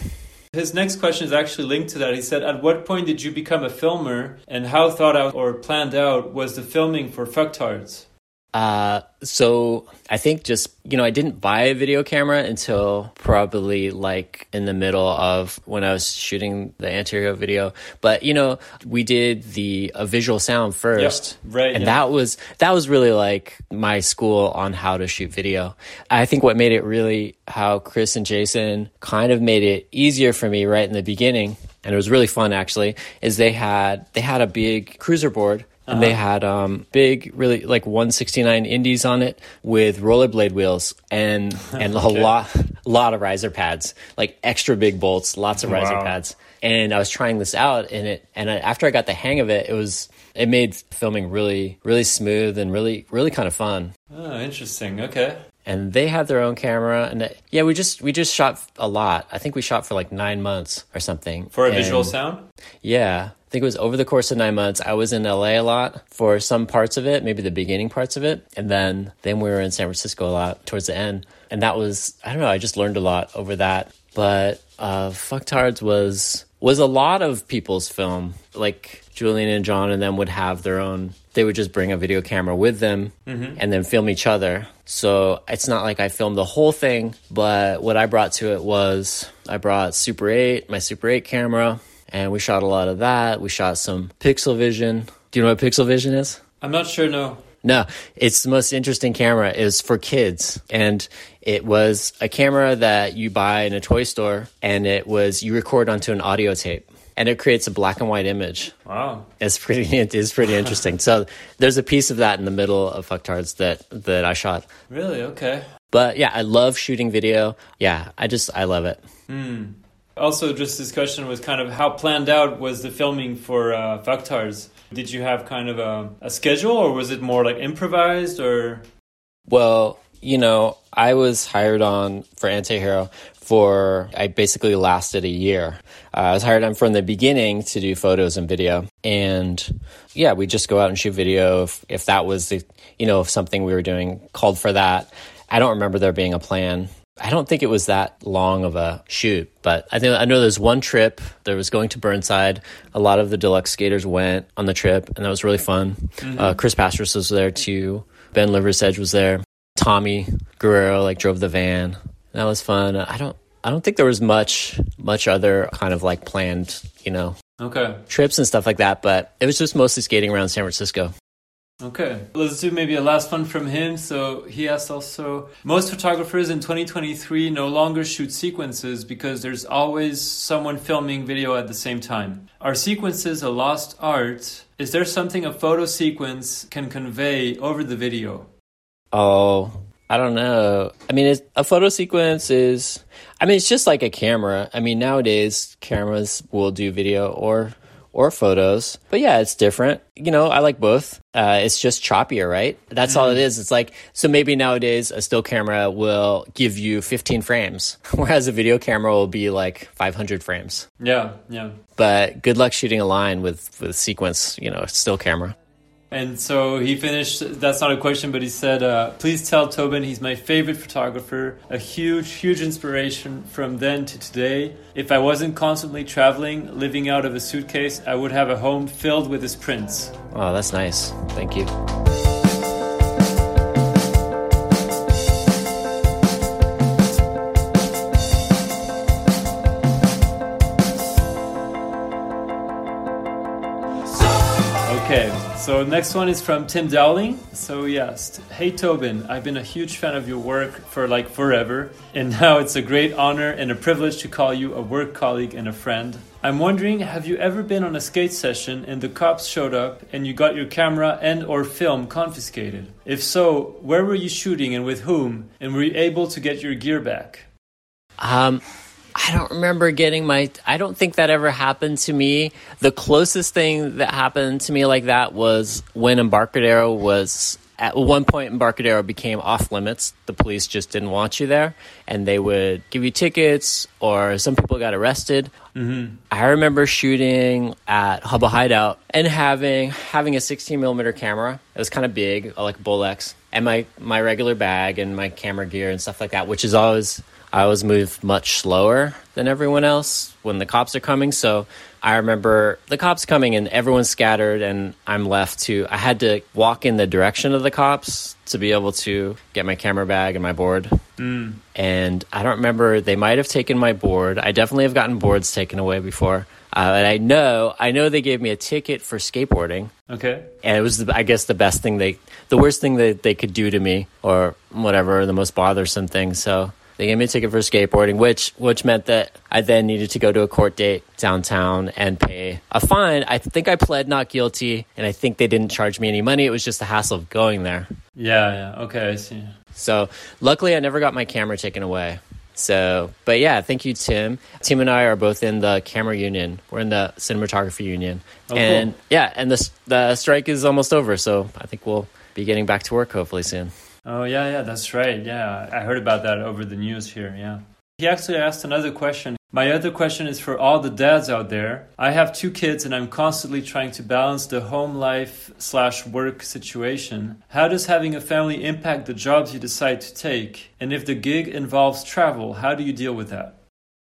His next question is actually linked to that. He said, At what point did you become a filmer, and how thought out or planned out was the filming for Fucktards? Uh, so I think just, you know, I didn't buy a video camera until probably like in the middle of when I was shooting the Antihero video. But, you know, we did the uh, visual sound first. right, And yeah. that was, that was really like my school on how to shoot video. I think what made it really how Chris and Jason kind of made it easier for me right in the beginning. And it was really fun actually, is they had, they had a big cruiser board and they had um, big, really like 169 indies on it with rollerblade wheels and *laughs* and a lot lot of riser pads, like extra big bolts, lots of riser Wow. pads. And I was trying this out, and it and I, after I got the hang of it, it was it made filming really really smooth and really really kind of fun. Oh, interesting. Okay. And they had their own camera, and it- yeah, we just we just shot a lot. I think we shot for like nine months or something For a visual sound? yeah. I think it was over the course of nine months. I was in LA a lot for some parts of it, maybe the beginning parts of it. And then, then we were in San Francisco a lot towards the end. And that was, I don't know, I just learned a lot over that. But, uh, Fucktards was, was a lot of people's film. Like Julian and John and them would have their own, they would just bring a video camera with them and then film each other. So it's not like I filmed the whole thing, but what I brought to it was I brought Super 8, my Super 8 camera, and we shot a lot of that. We shot some Pixel Vision. Do you know what Pixel Vision is? I'm not sure, no. No, it's the most interesting camera is for kids. And it was a camera that you buy in a toy store and it was you record onto an audio tape and it creates a black and white image. Wow. It's pretty *laughs* it is pretty interesting. so there's a piece of that in the middle of Fucktards that that I shot. Really? Okay. But yeah, I love shooting video. Yeah, I just I love it. Hmm. Also, just this question was kind of how planned out was the filming for uh, Fucktards? Did you have kind of a, a schedule, or was it more like improvised, or Well, you know, I was hired on for Antihero for, I basically lasted a year. Uh, I was hired on from the beginning to do photos and video. And yeah, we just go out and shoot video if, if that was the, you know, if something we were doing called for that. I don't remember there being a plan. I don't think it was that long of a shoot, but I think I know there's one trip. There was going to Burnside. A lot of the deluxe skaters went on the trip, and that was really fun. Uh, Chris Pastras was there too. Ben Liversedge was there. Tommy Guerrero like drove the van. That was fun. I don't. I don't think there was much much other kind of like planned, you know, okay? trips and stuff like that. But it was just mostly skating around San Francisco. Okay, let's do maybe a last one from him. So he asked also most photographers in 2023 no longer shoot sequences because there's always someone filming video at the same time. Are sequences a lost art? Is there something a photo sequence can convey over the video? Oh, I don't know. I mean, a photo sequence is, I mean, it's just like a camera. I mean, nowadays cameras will do video or or photos, but yeah, it's different. You know, I like both. Uh, it's just choppier, right? That's all it is. It's like so maybe nowadays a still camera will give you 15 frames, *laughs* whereas a video camera will be like 500 frames. Yeah, yeah. But good luck shooting a line with with sequence, you know, still camera. And so he finished. That's not a question, but he said, uh, "Please tell Tobin he's my favorite photographer, a huge, huge inspiration from then to today. If I wasn't constantly traveling, living out of a suitcase, I would have a home filled with his prints." Oh, that's nice. Thank you. So next one is from Tim Dowling. So he asked, Hey Tobin, I've been a huge fan of your work for like forever, and now it's a great honor and a privilege to call you a work colleague and a friend. I'm wondering, have you ever been on a skate session and the cops showed up and you got your camera and or film confiscated? If so, where were you shooting and with whom? And were you able to get your gear back? Um, I don't remember getting my. I don't think that ever happened to me. The closest thing that happened to me like that was when Embarcadero was at one point Embarcadero became off limits. The police just didn't want you there, and they would give you tickets, or some people got arrested. Mm-hmm. I remember shooting at Hubba Hideout and having having a 16 millimeter camera. It was kind of big, like Bolex, and my my regular bag and my camera gear and stuff like that, which is always I always move much slower than everyone else when the cops are coming. So I remember the cops coming and everyone's scattered, and I'm left to. I had to walk in the direction of the cops to be able to get my camera bag and my board. Mm. And I don't remember. They might have taken my board. I definitely have gotten boards taken away before. Uh, and I know, I know they gave me a ticket for skateboarding. Okay. And it was, the, I guess, the best thing they, the worst thing that they could do to me, or whatever, the most bothersome thing. So they gave me a ticket for skateboarding, which which meant that I then needed to go to a court date downtown and pay a fine. I think I pled not guilty, and I think they didn't charge me any money. It was just the hassle of going there. Yeah, yeah. Okay, I see. So luckily, I never got my camera taken away. So, but yeah, thank you, Tim. Tim and I are both in the camera union. We're in the cinematography union, Oh, and cool. yeah, and the the strike is almost over. So I think we'll be getting back to work hopefully soon. Oh yeah, yeah, that's right. Yeah, I heard about that over the news here. Yeah. He actually asked another question. My other question is for all the dads out there. I have two kids and I'm constantly trying to balance the home life slash work situation. How does having a family impact the jobs you decide to take? And if the gig involves travel, how do you deal with that?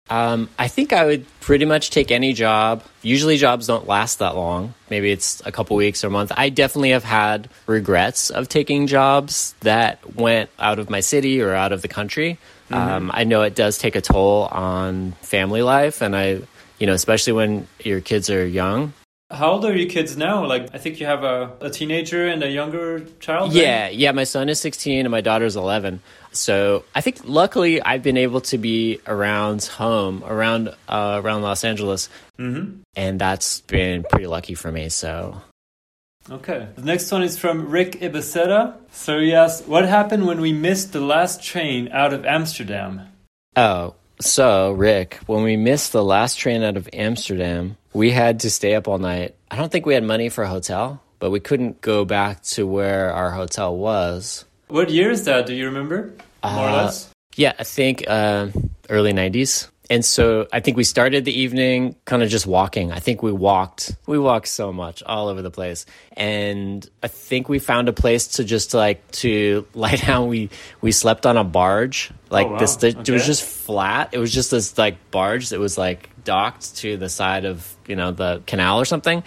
Um, I think I would pretty much take any job. Usually, jobs don't last that long. Maybe it's a couple weeks or a month. I definitely have had regrets of taking jobs that went out of my city or out of the country. Um, I know it does take a toll on family life, and I, you know, especially when your kids are young. How old are your kids now? Like, I think you have a, a teenager and a younger child. right? Yeah, yeah. My son is 16 and my daughter's 11. So I think luckily I've been able to be around home, around uh, around Los Angeles, Mm-hmm. and that's been pretty lucky for me. So Okay. The next one is from Rick Ibaseta. So he asks, What happened when we missed the last train out of Amsterdam? Oh, so Rick, when we missed the last train out of Amsterdam, we had to stay up all night. I don't think we had money for a hotel, but we couldn't go back to where our hotel was. What year is that? Do you remember? More or Uh, less? Yeah, I think uh, early 90s. And so I think we started the evening kind of just walking. I think we walked. We walked so much all over the place. And I think we found a place to just like to *laughs* lie down. We we slept on a barge. Like Oh, wow. this it was just flat. It was just this like barge that was like docked to the side of, you know, the canal or something.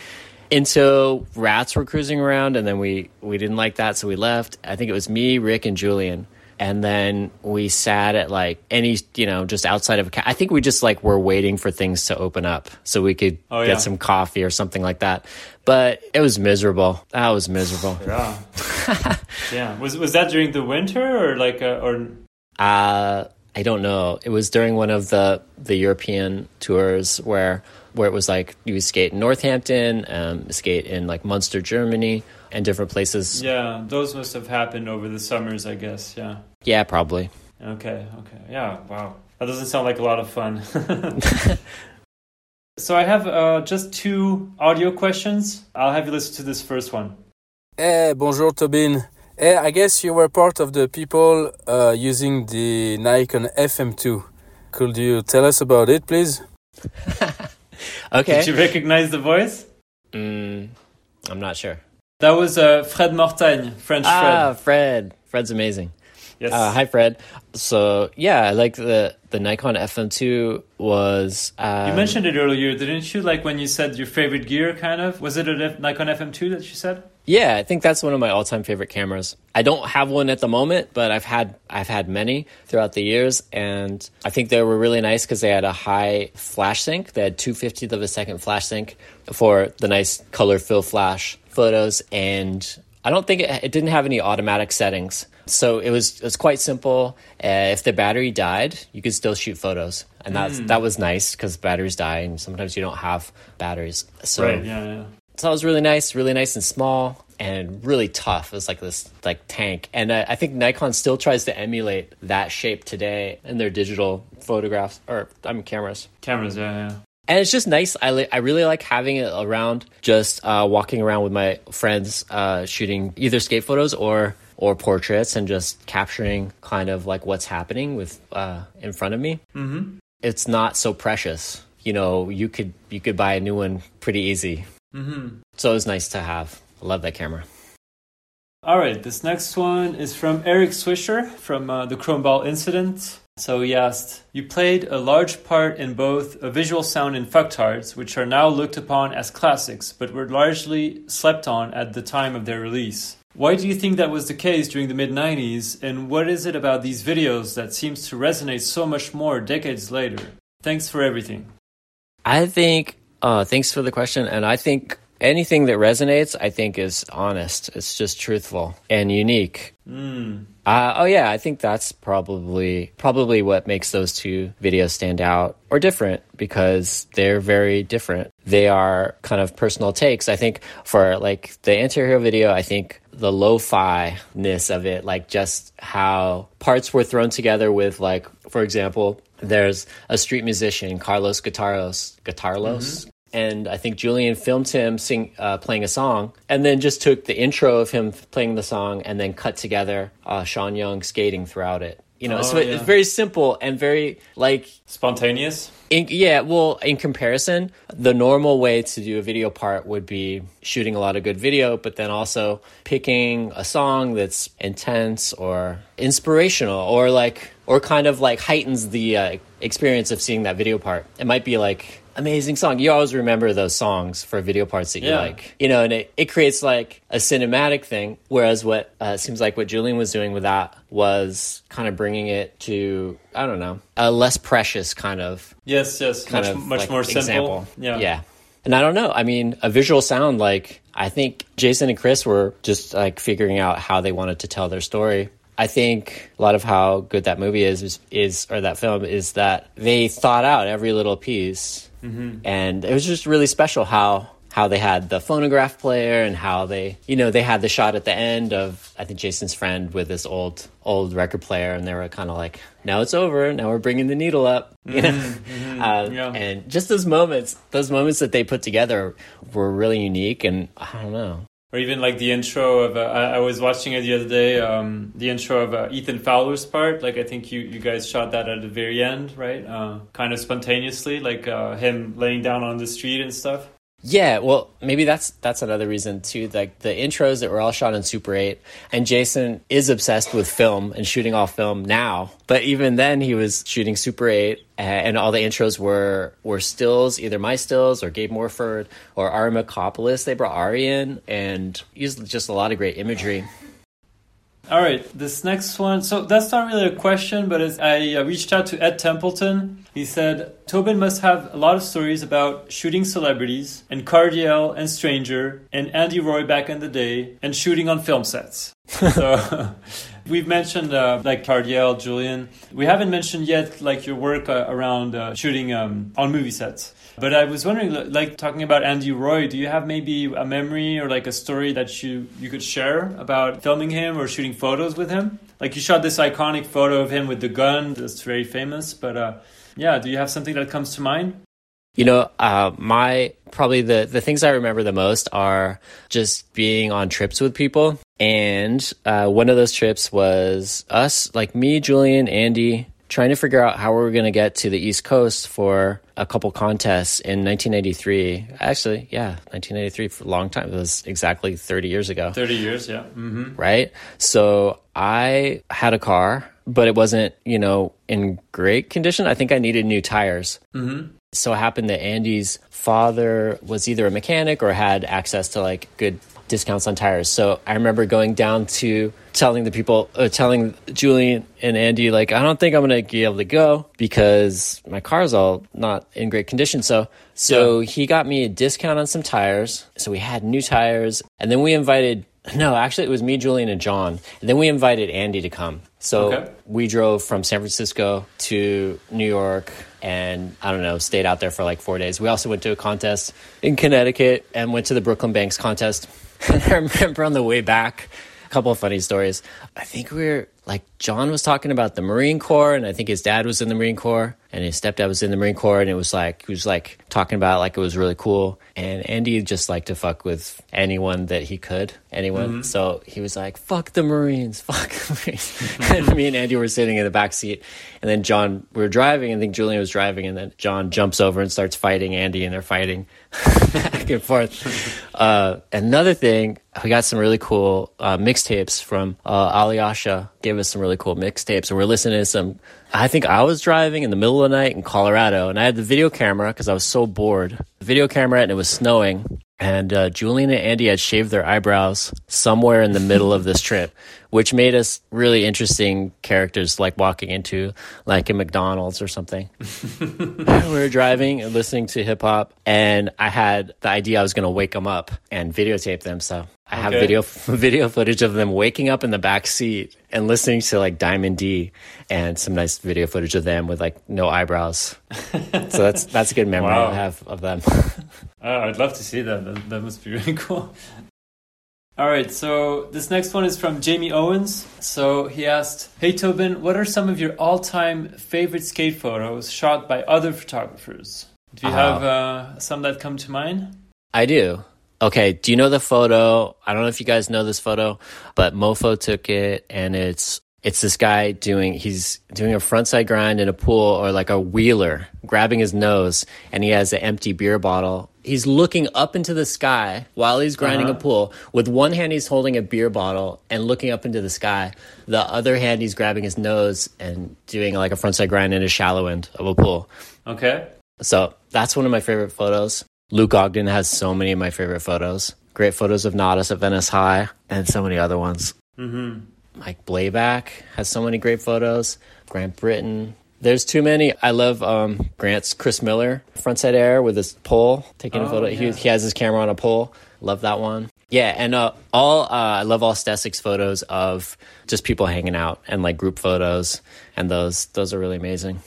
Until rats were cruising around and then we we didn't like that so we left. I think it was me, Rick and Julian and then we sat at like any you know just outside of a ca- i think we just like were waiting for things to open up so we could Oh, get yeah. some coffee or something like that but it was miserable that was miserable Yeah. *laughs* yeah. Was was that during the winter or like uh, or uh i don't know it was during one of the the european tours where where it was like you skate in northampton um, skate in like munster germany and different places yeah, those must have happened over the summers, I guess. Yeah. Yeah probably Okay, okay. Yeah, wow. That doesn't sound like a lot of fun. *laughs* *laughs* so I have uh, just two audio questions. I'll have you listen to this first one. Hey, bonjour Tobin. Hey, I guess you were part of the people uh, using the Nikon FM2. Could you tell us about it, please? *laughs* okay Did you recognize the voice? mm, i'm not sure That was uh, Fred Mortagne, French Ah, Fred. Ah, Fred. Fred's amazing. Yes. Uh, hi, Fred. So yeah, I like the the Nikon FM2 was. Um, you mentioned it earlier, didn't you? Like when you said your favorite gear, kind of. Was it a Nikon FM2 that you said? Yeah, I think that's one of my all time favorite cameras. I don't have one at the moment, but I've had I've had many throughout the years, and I think they were really nice because they had a high flash sync. They had two fiftieth of a second flash sync for the nice color fill flash photos, and I don't think it, it didn't have any automatic settings. So it was it was quite simple. Uh, if the battery died, you could still shoot photos, and that's that was nice because batteries die, and sometimes you don't have batteries. So Right. Yeah. Yeah. so it was really nice, really nice and small. and really tough. It was like this like tank, and I, I think Nikon still tries to emulate that shape today in their digital photographs or I mean cameras. Cameras, yeah, yeah. And it's just nice. I, li- I really like having it around, just uh, walking around with my friends, uh, shooting either skate photos or or portraits, and just capturing kind of like what's happening with uh, in front of me. Mm-hmm. It's not so precious. You know, you could you could buy a new one pretty easy. Mm-hmm. So it's nice to have. I love that camera. All right, this next one is from Eric Swisher from uh, the Chrome Ball incident. So he asked, You played a large part in both a visual sound and fucktards, which are now looked upon as classics, but were largely slept on at the time of their release. Why do you think that was the case during the mid 90s, and what is it about these videos that seems to resonate so much more decades later? Thanks for everything. I think, uh, thanks for the question. And I think anything that resonates, I think is honest. It's just truthful and unique. Mm. Uh, oh yeah, I think that's probably probably what makes those two videos stand out or different because they're very different. They are kind of personal takes. I think for like the anti-hero video, I think the lo-fi ness of it, like just how parts were thrown together with like, for example, there's a street musician, Carlos Guitarlos, Guitarlos, and I think Julian filmed him sing uh, playing a song, and then just took the intro of him playing the song, and then cut together uh, Sean Young skating throughout it. You know, Oh, so it- yeah. it's very simple and very like Spontaneous? In, yeah, well, in comparison, the normal way to do a video part would be shooting a lot of good video, but then also picking a song that's intense or inspirational or like, or kind of like heightens the uh, experience of seeing that video part. It might be like, amazing song. You always remember those songs for video parts that you Yeah. like, you know, and it, it creates like a cinematic thing. Whereas what uh, seems like what Julian was doing with that was kind of bringing it to, I don't know, a less precious kind of Yes, yes. kind much of much like, more simple. Yeah. yeah. And I don't know. I mean, a visual sound like I think Jason and Chris were just like figuring out how they wanted to tell their story. I think a lot of how good that movie is is, is or that film is that they thought out every little piece, Mm-hmm. and it was just really special how how they had the phonograph player and how they you know they had the shot at the end of I think Jason's friend with this old old record player, and they were kind of like, now it's over, now we're bringing the needle up, *laughs* you know, Uh, Mm-hmm. yeah. and just those moments, those moments that they put together were really unique, and I don't know. Or even like the intro of, uh, I, I was watching it the other day, um, the intro of uh, Ethan Fowler's part. Like, I think you, you guys shot that at the very end, right? Uh, kind of spontaneously, like uh, him laying down on the street and stuff. Yeah, well, maybe that's that's another reason too. Like the intros that were all shot in Super 8, and Jason is obsessed with film and shooting all film now. But even then, he was shooting Super 8, and all the intros were were stills, either my stills or Gabe Morford or Ari Marcopoulos. They brought Ari in and used just a lot of great imagery. All right, this next one. So that's not really a question, but I reached out to Ed Templeton. He said Tobin must have a lot of stories about shooting celebrities and Cardiel and Stranger and Andy Roy back in the day and shooting on film sets. so *laughs* we've mentioned uh, like Cardiel, Julian. We haven't mentioned yet like your work uh, around uh, shooting um, on movie sets. But I was wondering, like talking about Andy Roy, do you have maybe a memory or like a story that you you could share about filming him or shooting photos with him? Like you shot this iconic photo of him with the gun, that's very famous. But uh, yeah, do you have something that comes to mind? You know, uh, my probably the the things I remember the most are just being on trips with people, and uh, one of those trips was us, like me, Julian, Andy, trying to figure out how we were going to get to the East Coast for a couple contests in 1983. Actually, yeah, 1983 for a long time. It was exactly 30 years ago Thirty years, yeah. hmm right? So I had a car, but it wasn't, you know, in great condition. I think I needed new tires. Mm-hmm. So it happened that Andy's father was either a mechanic or had access to like good discounts on tires. So I remember going down to telling the people, uh, telling Julian and Andy, like, I don't think I'm going to be able to go because my car's all not in great condition. So, so he got me a discount on some tires. So we had new tires and then we invited no, actually, it was me, Julian, and John. And then we invited Andy to come. So Okay. we drove from San Francisco to New York and I don't know, stayed out there for like four days. We also went to a contest in Connecticut and went to the Brooklyn Banks contest. And *laughs* I remember on the way back, a couple of funny stories. I think we were like John was talking about the Marine Corps, and I think his dad was in the Marine Corps, and his stepdad was in the Marine Corps, and it was like he was like talking about it like it was really cool. And Andy just liked to fuck with anyone that he could, anyone. Mm-hmm. So he was like, "Fuck the Marines, *laughs* fuck the Marines." and me and Andy were sitting in the back seat, and then John we were driving, and I think Julian was driving, and then John jumps over and starts fighting Andy, and they're fighting *laughs* back and forth. Uh, another thing, we got some really cool uh, mixtapes from uh, Alyasha. Gave us some really cool mixtapes, and we're listening to some. I think I was driving in the middle of the night in Colorado, and I had the video camera because I was so bored. Video camera, and it was snowing. And uh, Julian and Andy had shaved their eyebrows somewhere in the middle of this trip, which made us really interesting characters, like walking into like a McDonald's or something *laughs* we were driving and listening to hip hop, and I had the idea I was going to wake them up and videotape them. So I have Okay. video *laughs* video footage of them waking up in the back seat and listening to like Diamond D, and some nice video footage of them with like no eyebrows. *laughs* so that's that's a good memory Wow. I have of them. Oh, I'd love to see that. that. That must be really cool. All right, so this next one is from Jaime Owens. So he asked, Hey Tobin, what are some of your all time favorite skate photos shot by other photographers? Do you Uh, have uh, some that come to mind? I do. Okay, do you know the photo? I don't know if you guys know this photo, but Mofo took it and it's it's this guy doing he's doing a frontside grind in a pool or like a wheeler, grabbing his nose and he has an empty beer bottle. He's looking up into the sky while he's grinding a pool. With one hand he's holding a beer bottle and looking up into the sky. The other hand he's grabbing his nose and doing like a frontside grind in a shallow end of a pool. Okay. So that's one of my favorite photos. Luke Ogden has so many of my favorite photos. Great photos of Nadas at Venice High and so many other ones. Mm-hmm. Mike Blabac has so many great photos. Grant Brittain. There's too many. I love um, Grant's Chris Miller frontside air with his pole taking a Oh, photo. He, yeah. he has his camera on a pole. Love that one. Yeah, and uh, all uh, I love all Stecyk's photos of just people hanging out and like group photos, and those those are really amazing.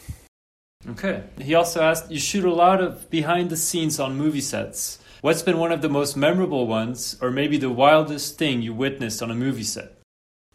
Okay. He also asked, You shoot a lot of behind the scenes on movie sets. What's been one of the most memorable ones, or maybe the wildest thing you witnessed on a movie set?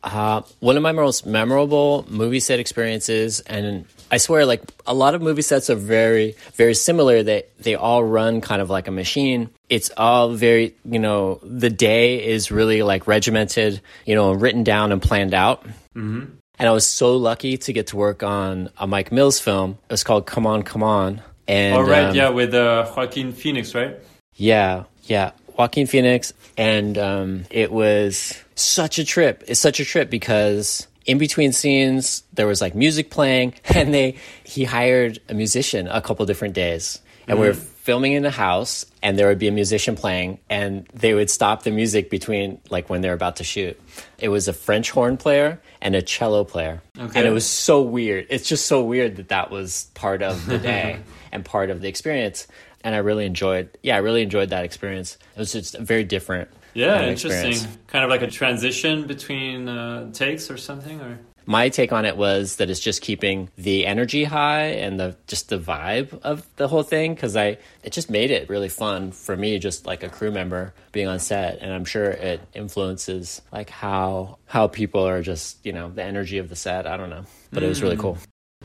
Uh, one of my most memorable movie set experiences, and I swear, like a lot of movie sets are very, very similar. They they all run kind of like a machine. It's all very, you know, the day is really like regimented, you know, written down and planned out. Mm-hmm. And I was so lucky to get to work on a Mike Mills film. It was called Come On, Come On. And All right, um, yeah, with uh, Joaquin Phoenix, right? yeah, yeah. Joaquin Phoenix. And um, it was such a trip. It's such a trip because in between scenes, there was like music playing *laughs* and they, he hired a musician a couple different days. And we were mm. filming in a house and there would be a musician playing and they would stop the music between like when they're about to shoot. It was a French horn player and a cello player. Okay. And it was so weird. It's just so weird that that was part of the day *laughs* and part of the experience. And I really enjoyed, yeah, I really enjoyed that experience. It was just very different. Yeah, interesting. experience. Kind of like a transition between uh, takes or something, or My take on it was that it's just keeping the energy high and the just the vibe of the whole thing because I it just made it really fun for me, just like a crew member being on set, and I'm sure it influences like how how people are just you know the energy of the set. I don't know, but it was really cool.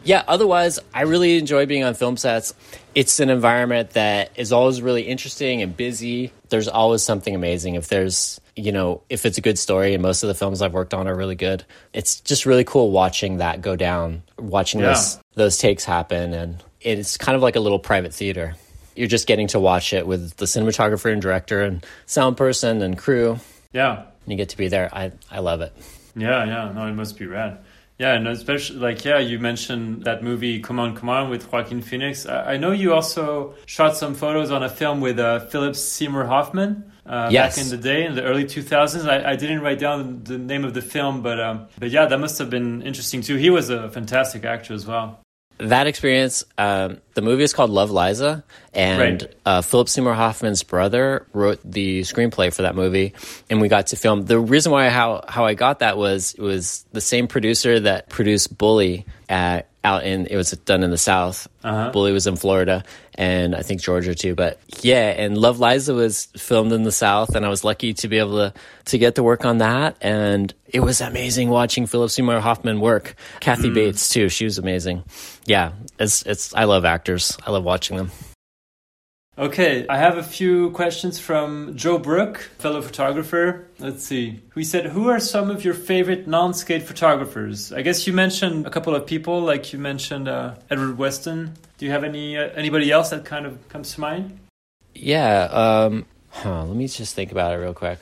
Yeah, otherwise, I really enjoy being on film sets. It's an environment that is always really interesting and busy. There's always something amazing. If there's, you know, if it's a good story, and most of the films I've worked on are really good, it's just really cool watching that go down, watching Yeah. those, those takes happen. And it's kind of like a little private theater. You're just getting to watch it with the cinematographer and director and sound person and crew. yeah, And you get to be there. I, I love it. yeah, yeah. No, it must be rad. Yeah, and especially like yeah, you mentioned that movie "Come On, Come On" with Joaquin Phoenix. I, I know you also shot some photos on a film with uh, Philip Seymour Hoffman. Uh, Yes. Back in the day, in the early 2000s, I, I didn't write down the name of the film, but um, but yeah, that must have been interesting too. He was a fantastic actor as well. that experience um, the movie is called love liza And Right. uh, Philip Seymour Hoffman's brother wrote the screenplay for that movie, and we got to film. The reason why how how I got that was it was the same producer that produced Bully at out in it was done in the South. Bully was in Florida, and I think Georgia too. But yeah, and Love Liza was filmed in the South, and I was lucky to be able to to get to work on that, and it was amazing watching Philip Seymour Hoffman work. Kathy Bates too, she was amazing. Yeah, it's it's I love actors. I love watching them. Okay, I have a few questions from Joe Brook, fellow photographer. Let's see. He said, Who are some of your favorite non skate photographers? I guess you mentioned a couple of people, like you mentioned uh, Edward Weston. Do you have any uh, anybody else that kind of comes to mind? Yeah. Um, huh, let me just think about it real quick.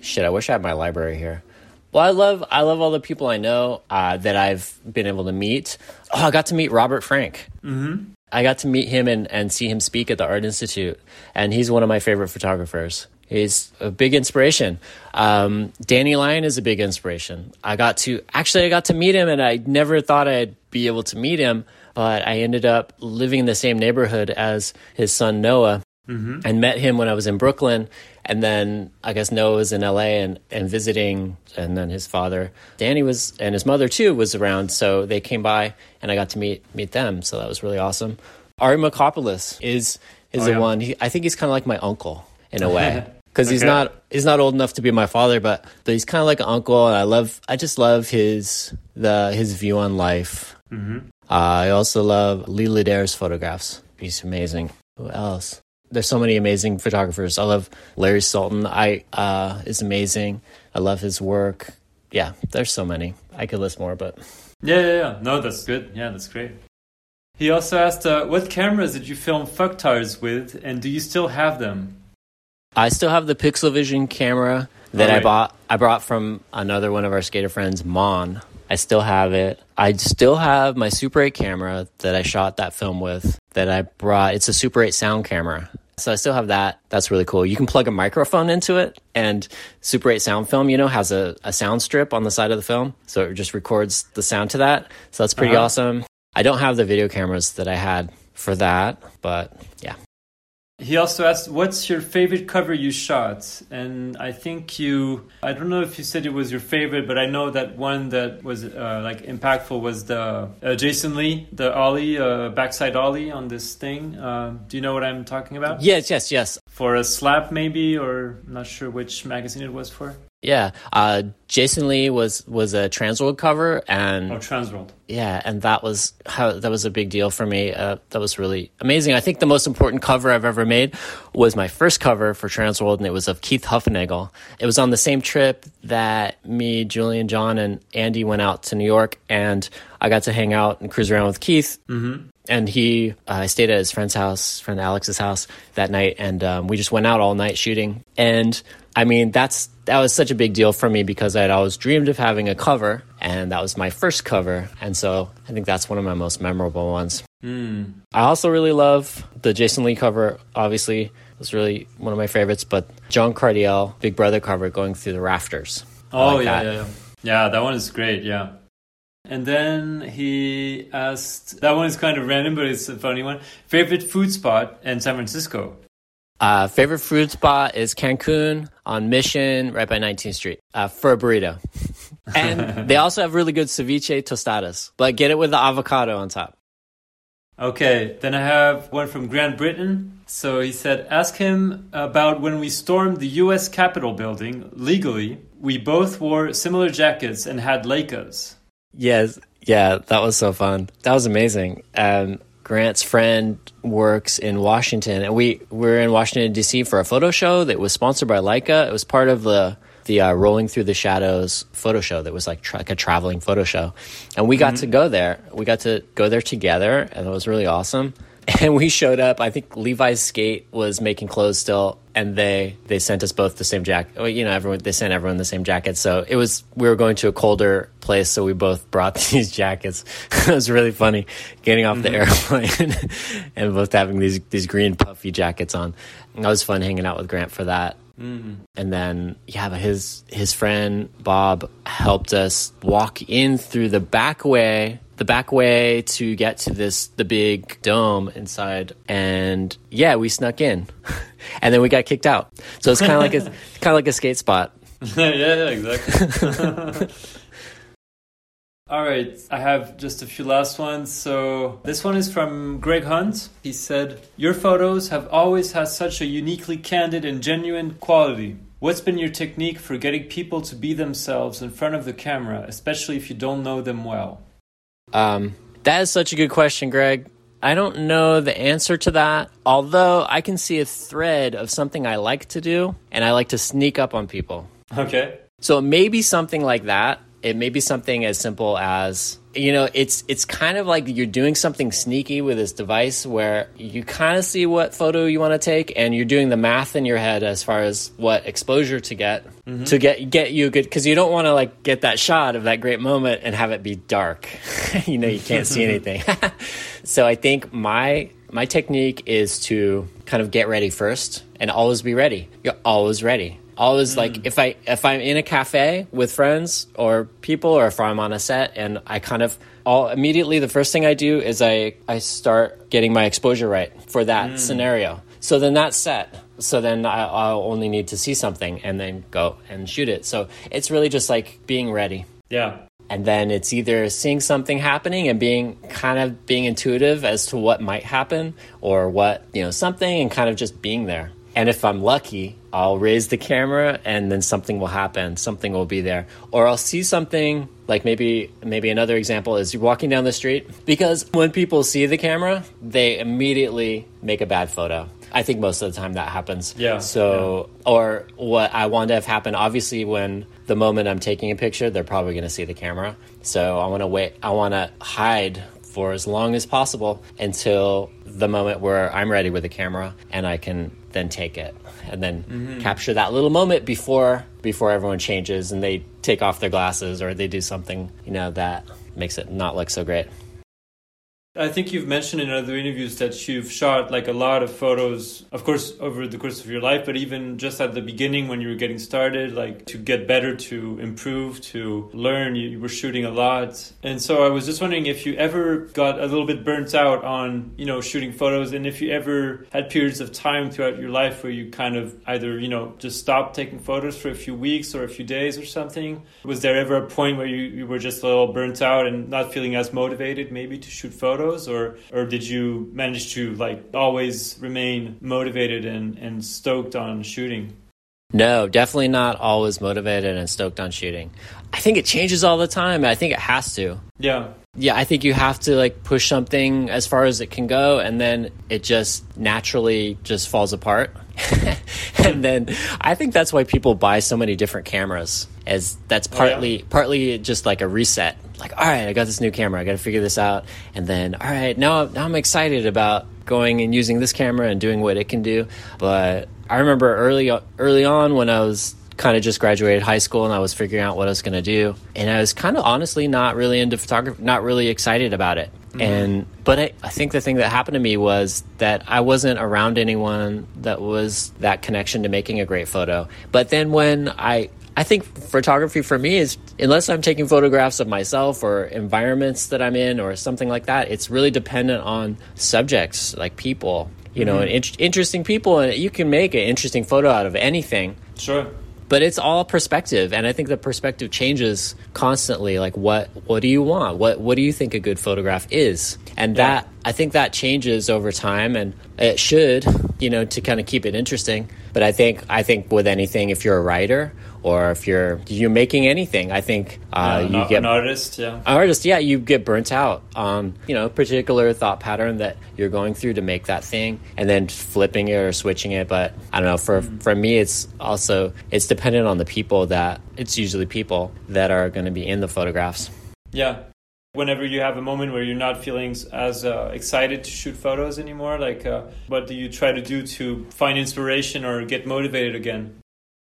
Shit, I wish I had my library here. Well, I love I love all the people I know uh, that I've been able to meet. Oh, I got to meet Robert Frank. Mm-hmm. I got to meet him and, and see him speak at the Art Institute, and he's one of my favorite photographers. He's a big inspiration. Um, Danny Lyon is a big inspiration. I got to actually I got to meet him, and I never thought I'd be able to meet him, but I ended up living in the same neighborhood as his son Noah, and met him when I was in Brooklyn. And then I guess Noah was in LA and, and visiting, and then his father, Danny was, and his mother too was around. So they came by and I got to meet meet them. So that was really awesome. Ari Marcopoulos is is Oh, the yeah. one. He, I think he's kind of like my uncle in a way *laughs* because he's not he's not old enough to be my father, but but he's kind of like an uncle. And I love I just love his the his view on life. Uh, I also love Leigh Ledare's photographs. He's amazing. Who else? There's so many amazing photographers. I love Larry Sultan. I uh, is amazing. I love his work. Yeah, there's so many. I could list more, but Yeah, yeah, yeah. No, that's good. Yeah, that's great. He also asked, uh, What cameras did you film fucktards with, and do you still have them? I still have the Pixelvision camera that I bought. I brought from another one of our skater friends, Mon. I still have it. I still have my Super 8 camera that I shot that film with. That I brought. It's a Super 8 sound camera. So I still have that. That's really cool. You can plug a microphone into it, and Super 8 sound film, you know, has a, a sound strip on the side of the film, so it just records the sound to that. So that's pretty Uh-huh. awesome. I don't have the video cameras that I had for that, but yeah. He also asked, "What's your favorite cover you shot?" And I think you, I don't know if you said it was your favorite, but I know that one that was uh, like impactful was the uh, Jason Lee, the ollie, uh, backside ollie on this thing. Uh, do you know what I'm talking about? Yes, yes, yes. For a slap, maybe, or I'm not sure which magazine it was for. Yeah, uh, Jason Lee was was a Transworld cover, and Oh, Transworld. yeah, and that was how that was a big deal for me. Uh, that was really amazing. I think the most important cover I've ever made was my first cover for Transworld, and it was of Keith Hufnagel. It was on the same trip that me, Julian, John, and Andy went out to New York, and I got to hang out and cruise around with Keith. Mm-hmm. And he, uh, I stayed at his friend's house, friend Alex's house that night, and um, we just went out all night shooting. And I mean, that's that was such a big deal for me because I had always dreamed of having a cover, and that was my first cover, and so I think that's one of my most memorable ones. Hmm. I also really love the Jason Lee cover. Obviously, was really one of my favorites, but John Cardiel, Big Brother cover, going through the rafters. Oh like yeah, yeah, yeah. Yeah, that one is great. Yeah. And then he asked, that one is kind of random, but it's a funny one. Favorite food spot in San Francisco? Uh, favorite food spot is Cancun on Mission, right by 19th Street, uh, for a burrito. *laughs* and they also have really good ceviche tostadas, but get it with the avocado on top. Okay, then I have one from Grant Brittain. So he said, ask him about when we stormed the US Capitol building legally. We both wore similar jackets and had Leicas. Yes, yeah, that was so fun. That was amazing. Um, Grant's friend works in Washington, and we were in Washington D.C. for a photo show that was sponsored by Leica. It was part of the the uh, Rolling Through the Shadows photo show that was like, tra- like a traveling photo show, and we got to go there. We got to go there together, and it was really awesome. *laughs* And we showed up. I think Levi's Skate was making clothes still, and they they sent us both the same jacket. Well, you know, everyone they sent everyone the same jacket. So it was we were going to a colder place, so we both brought *laughs* these jackets. *laughs* it was really funny getting off the mm-hmm. airplane and both having these these green puffy jackets on. And that was fun hanging out with Grant for that. Mm-hmm. And then yeah, but his his friend Bob helped us walk in through the back way, the back way to get to this the big dome inside, and yeah, we snuck in, *laughs* and then we got kicked out. So it's kind of like a *laughs* kind of like a skate spot. *laughs* yeah, yeah, exactly. All right, I have just a few last ones. So this one is from Greg Hunt. He said, Your photos have always had such a uniquely candid and genuine quality. What's been your technique for getting people to be themselves in front of the camera, especially if you don't know them well? Um, that is such a good question, Greg. I don't know the answer to that, although I can see a thread of something I like to do, and I like to sneak up on people. Okay. So it may be something like that. It may be something as simple as you know, it's it's kind of like you're doing something sneaky with this device where you kind of see what photo you want to take, and you're doing the math in your head as far as what exposure to get mm-hmm. to get get you good because you don't want to like get that shot of that great moment and have it be dark. *laughs* you know, you can't see *laughs* anything. *laughs* so I think my my technique is to kind of get ready first and always be ready. You're always ready always like mm. if i if i'm in a cafe with friends or people or if i'm on a set and i kind of all immediately the first thing i do is i i start getting my exposure right for that mm. scenario. So then that's set. So then I, i'll only need to see something and then go and shoot it. So it's really just like being ready. Yeah. and then it's either seeing something happening and being kind of being intuitive as to what might happen or what you know something and kind of just being there. And if i'm lucky i'll raise the camera and then something will happen something will be there or i'll see something like maybe maybe another example is you're walking down the street because when people see the camera they immediately make a bad photo i think most of the time that happens Yeah, so or what I want to have happen. Obviously, when the moment I'm taking a picture, they're probably going to see the camera. So I want to wait. I want to hide for as long as possible until the moment where I'm ready with the camera and I can then take it and then mm-hmm. capture that little moment before before everyone changes and they take off their glasses or they do something you know that makes it not look so great. I think you've mentioned in other interviews that you've shot like a lot of photos, of course, over the course of your life, but even just at the beginning when you were getting started, like to get better, to improve, to learn, you, you were shooting a lot. And so I was just wondering if you ever got a little bit burnt out on, you know, shooting photos and if you ever had periods of time throughout your life where you kind of either, you know, just stopped taking photos for a few weeks or a few days or something. Was there ever a point where you, you were just a little burnt out and not feeling as motivated maybe to shoot photos? Or or did you manage to like always remain motivated and and stoked on shooting No, definitely not always motivated and stoked on shooting. I think it changes all the time. I think it has to. yeah Yeah, I think you have to like push something as far as it can go and then it just naturally just falls apart. *laughs* and then I think that's why people buy so many different cameras. As that's oh, partly partly just like a reset. Like, all right, I got this new camera. I got to figure this out. And then, all right, now now I'm excited about going and using this camera and doing what it can do. But I remember early early on when I was kind of just graduated high school and I was figuring out what I was going to do. And I was kind of honestly not really into photography, not really excited about it. Mm-hmm. And but I, I think the thing that happened to me was that I wasn't around anyone that was that connection to making a great photo. But then when I I think photography for me is unless I'm taking photographs of myself or environments that I'm in or something like that, it's really dependent on subjects like people, you know, mm-hmm. and in- interesting people and you can make an interesting photo out of anything. Sure. But it's all perspective and i think the perspective changes constantly like what what do you want? What what do you think a good photograph is? And Yeah. that i think that changes over time and it should you know to kind of keep it interesting but i think i think with anything if you're a writer or if you're you're making anything i think uh, Yeah, you not- get an artist yeah. An artist yeah you get burnt out on you know a particular thought pattern that you're going through to make that thing and then flipping it or switching it. But i don't know for for me it's also it's dependent on the people that it's usually people that are going to be in the photographs. Yeah whenever you have a moment where you're not feeling as uh, excited to shoot photos anymore like uh, what do you try to do to find inspiration or get motivated again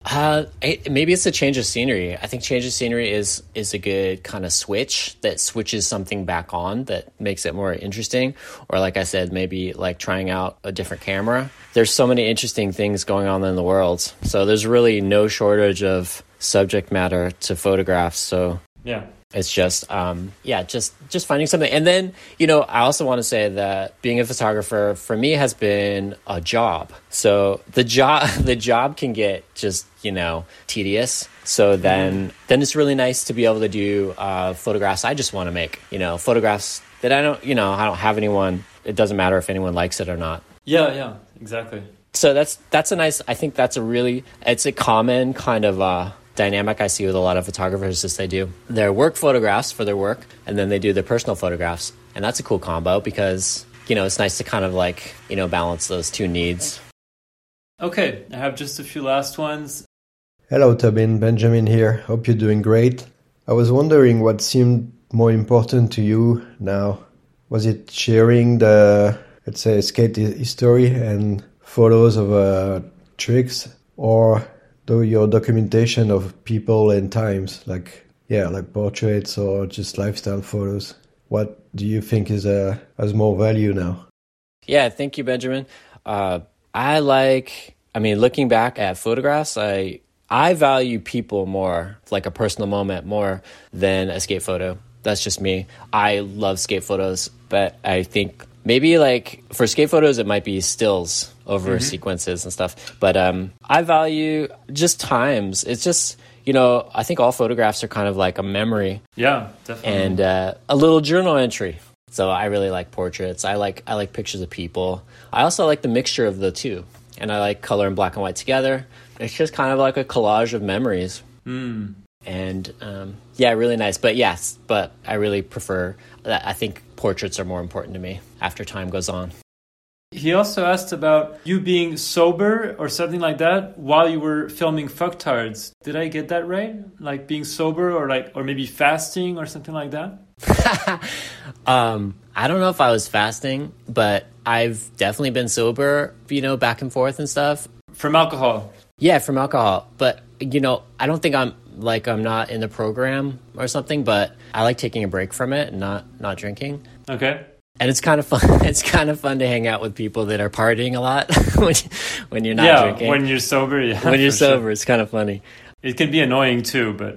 Uh, maybe it's a change of scenery. I think change of scenery is is a good kind of switch that switches something back on that makes it more interesting. Or like I said, maybe like trying out a different camera. There's so many interesting things going on in the world. So there's really no shortage of subject matter to photographs. So yeah It's just, um, yeah, just just finding something. And then, you know, I also want to say that being a photographer for me has been a job. So the job *laughs* the job can get just you know tedious. So then then it's really nice to be able to do uh, photographs I just want to make. You know, photographs that I don't, you know, I don't have anyone. It doesn't matter if anyone likes it or not. Yeah, yeah, exactly. So that's that's a nice. I think that's a really it's a common kind of uh, dynamic I see with a lot of photographers is they do their work photographs for their work, and then they do their personal photographs, and that's a cool combo because you know it's nice to kind of like you know balance those two needs. Okay, I have just a few last ones. Hello, Tobin. Benjamin here. Hope you're doing great. I was wondering what seemed more important to you now. Was it sharing the, let's say, skate history and photos of uh, tricks, or do your documentation of people and times, like yeah, like portraits or just lifestyle photos? What do you think is uh, has more value now? Yeah, thank you, Benjamin. Uh, I like. I mean, looking back at photographs, I I value people more, like a personal moment, more than a skate photo. That's just me. I love skate photos, but I think maybe like for skate photos, it might be stills over sequences and stuff. But um, I value just times. It's just you know, I think all photographs are kind of like a memory Yeah, definitely. and uh, a little journal entry. So I really like portraits. I like I like pictures of people. I also like the mixture of the two, and I like color and black and white together. It's just kind of like a collage of memories. Mm. And um, yeah, really nice. But yes, but I really prefer. I think portraits are more important to me after time goes on. He also asked about you being sober or something like that while you were filming Fucktards. Did I get that right? Like being sober or like or maybe fasting or something like that? *laughs* Um, I don't know if I was fasting, but I've definitely been sober. You know, back and forth and stuff. From alcohol. Yeah, from alcohol. But you know, I don't think I'm like I'm not in the program or something, but I like taking a break from it and not not drinking. Okay. And it's kind of fun. *laughs* It's kind of fun to hang out with people that are partying a lot *laughs* when when you're not yeah, drinking. when you're sober, yeah. when you're for sure. sober, it's kind of funny. It can be annoying too, but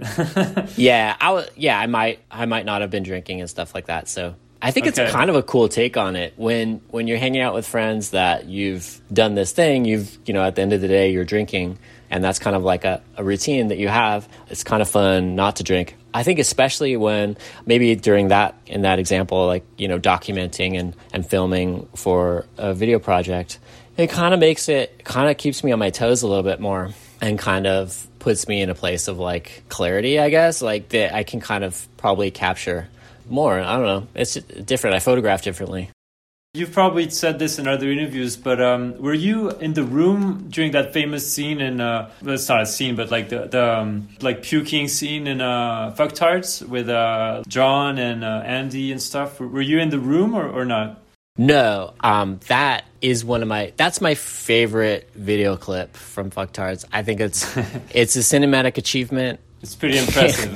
*laughs* Yeah, I yeah, I might I might not have been drinking and stuff like that. So I think Okay. it's kind of a cool take on it when when you're hanging out with friends that you've done this thing. You've you know at the end of the day you're drinking, and that's kind of like a, a routine that you have. It's kind of fun not to drink. I think especially when maybe during that in that example, like you know documenting and and filming for a video project, it kind of makes it kind of keeps me on my toes a little bit more and kind of puts me in a place of like clarity, I guess, like that I can kind of probably capture more. I don't know. It's different. I photograph differently. You've probably said this in other interviews. But um, were you in the room during that famous scene in? Uh, well, it's not a scene, but like the the um, like puking scene in uh, Fucktards with uh, John and uh, Andy and stuff. Were, you in the room or, or not? No, um, that is one of my. That's my favorite video clip from Fucktards. I think it's *laughs* it's a cinematic achievement. It's pretty impressive.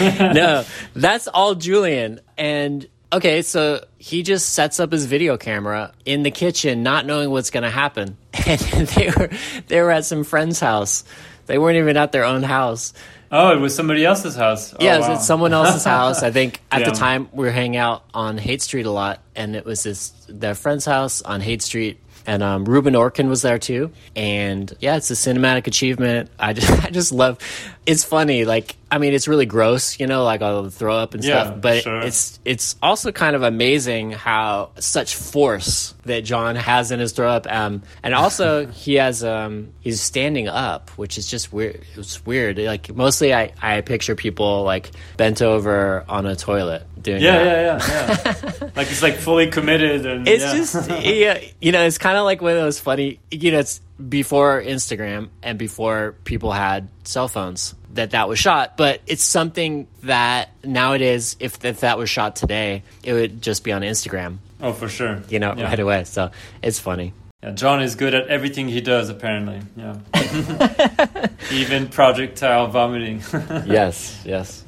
*laughs* no, that's all Julian. And okay, so he just sets up his video camera in the kitchen, not knowing what's going to happen. *laughs* And they were they were at some friend's house. They weren't even at their own house. oh, it was somebody else's house. Oh, yeah, it was wow. at someone *laughs* else's house. I think at Yeah. the time we were hanging out on Haight Street a lot, and it was this their friend's house on Haight Street. And um, Ruben Orkin was there too, and yeah, it's a cinematic achievement. I just, *laughs* I just love. It's funny, like I mean, it's really gross, you know, like all the throw up and Yeah, stuff. But sure. it's it's also kind of amazing how such force that John has in his throw up, um, and also *laughs* he has um, he's standing up, which is just weird. It's weird. Like mostly, I I picture people like bent over on a toilet doing Yeah, that. yeah, yeah, yeah. *laughs* like it's like fully committed and It's yeah. just *laughs* yeah, you know, it's kind of like one of those funny, you know, it's before Instagram and before people had cell phones that that was shot, but it's something that nowadays, if if that was shot today, it would just be on Instagram, oh for sure. you know, Yeah. right away. So it's funny. Yeah, John is good at everything he does, apparently. Yeah. *laughs* Even projectile vomiting. *laughs* yes, yes.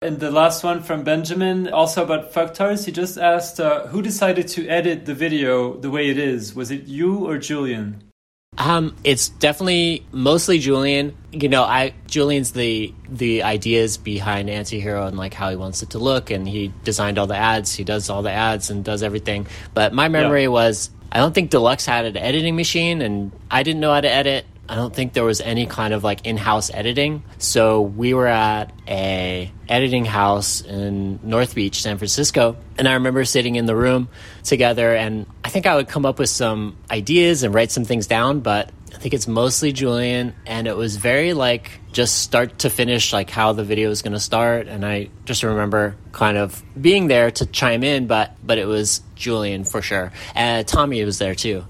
and the last one from Benjamin, also about fucktards, he just asked uh, who decided to edit the video the way it is? Was it you or Julian? Um, it's definitely mostly Julian. You know, I Julian's the the ideas behind Antihero and like how he wants it to look, and he designed all the ads. He does all the ads and does everything. But my memory Yeah. was I don't think Deluxe had an editing machine, and I didn't know how to edit. I don't think there was any kind of like in-house editing. So we were at a editing house in North Beach, San Francisco, and I remember sitting in the room together and I think I would come up with some ideas and write some things down, but I think it's mostly Julian and it was very like just start to finish like how the video was going to start and I just remember kind of being there to chime in but but it was Julian for sure. And Tommy was there too.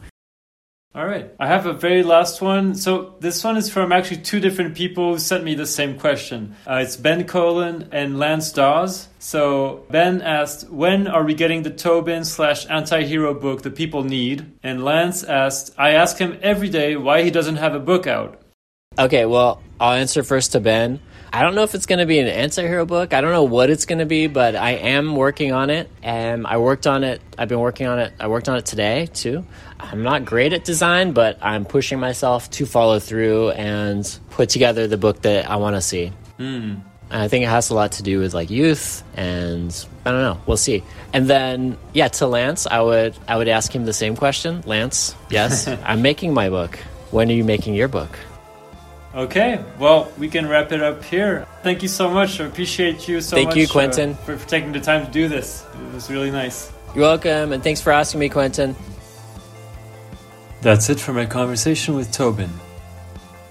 All right. I have a very last one. So this one is from actually two different people who sent me the same question. Uh, it's Ben Colen and Lance Dawes. So Ben asked, when are we getting the Tobin slash Antihero book the people need? And Lance asked, I ask him every day why he doesn't have a book out. Okay, well, I'll answer first to Ben. I don't know if it's going to be an Antihero book. I don't know what it's going to be, but I am working on it. And I worked on it. I've been working on it. I worked on it today too. I'm not great at design, but I'm pushing myself to follow through and put together the book that I want to see. And I think it has a lot to do with like youth and I don't know. We'll see. And then yeah, to Lance, I would I would ask him the same question. Lance, *laughs* yes, I'm making my book. When are you making your book? Okay, well, we can wrap it up here. Thank you so much. I appreciate you so Thank much. you, uh, Quentin. for, for taking the time to do this. It was really nice. You're welcome, and thanks for asking me, Quentin. That's it for my conversation with Tobin.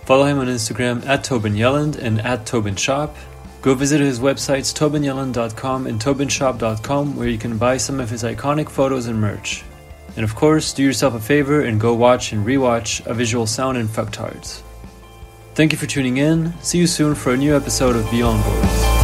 Follow him on Instagram at Tobin Yelland and at Tobin Shop. Go visit his websites tobinyelland.com and tobinshop.com where you can buy some of his iconic photos and merch. And of course, do yourself a favor and go watch and rewatch A Visual Sound and Fucktards. Thank you for tuning in. See you soon for a new episode of Beyond Boards.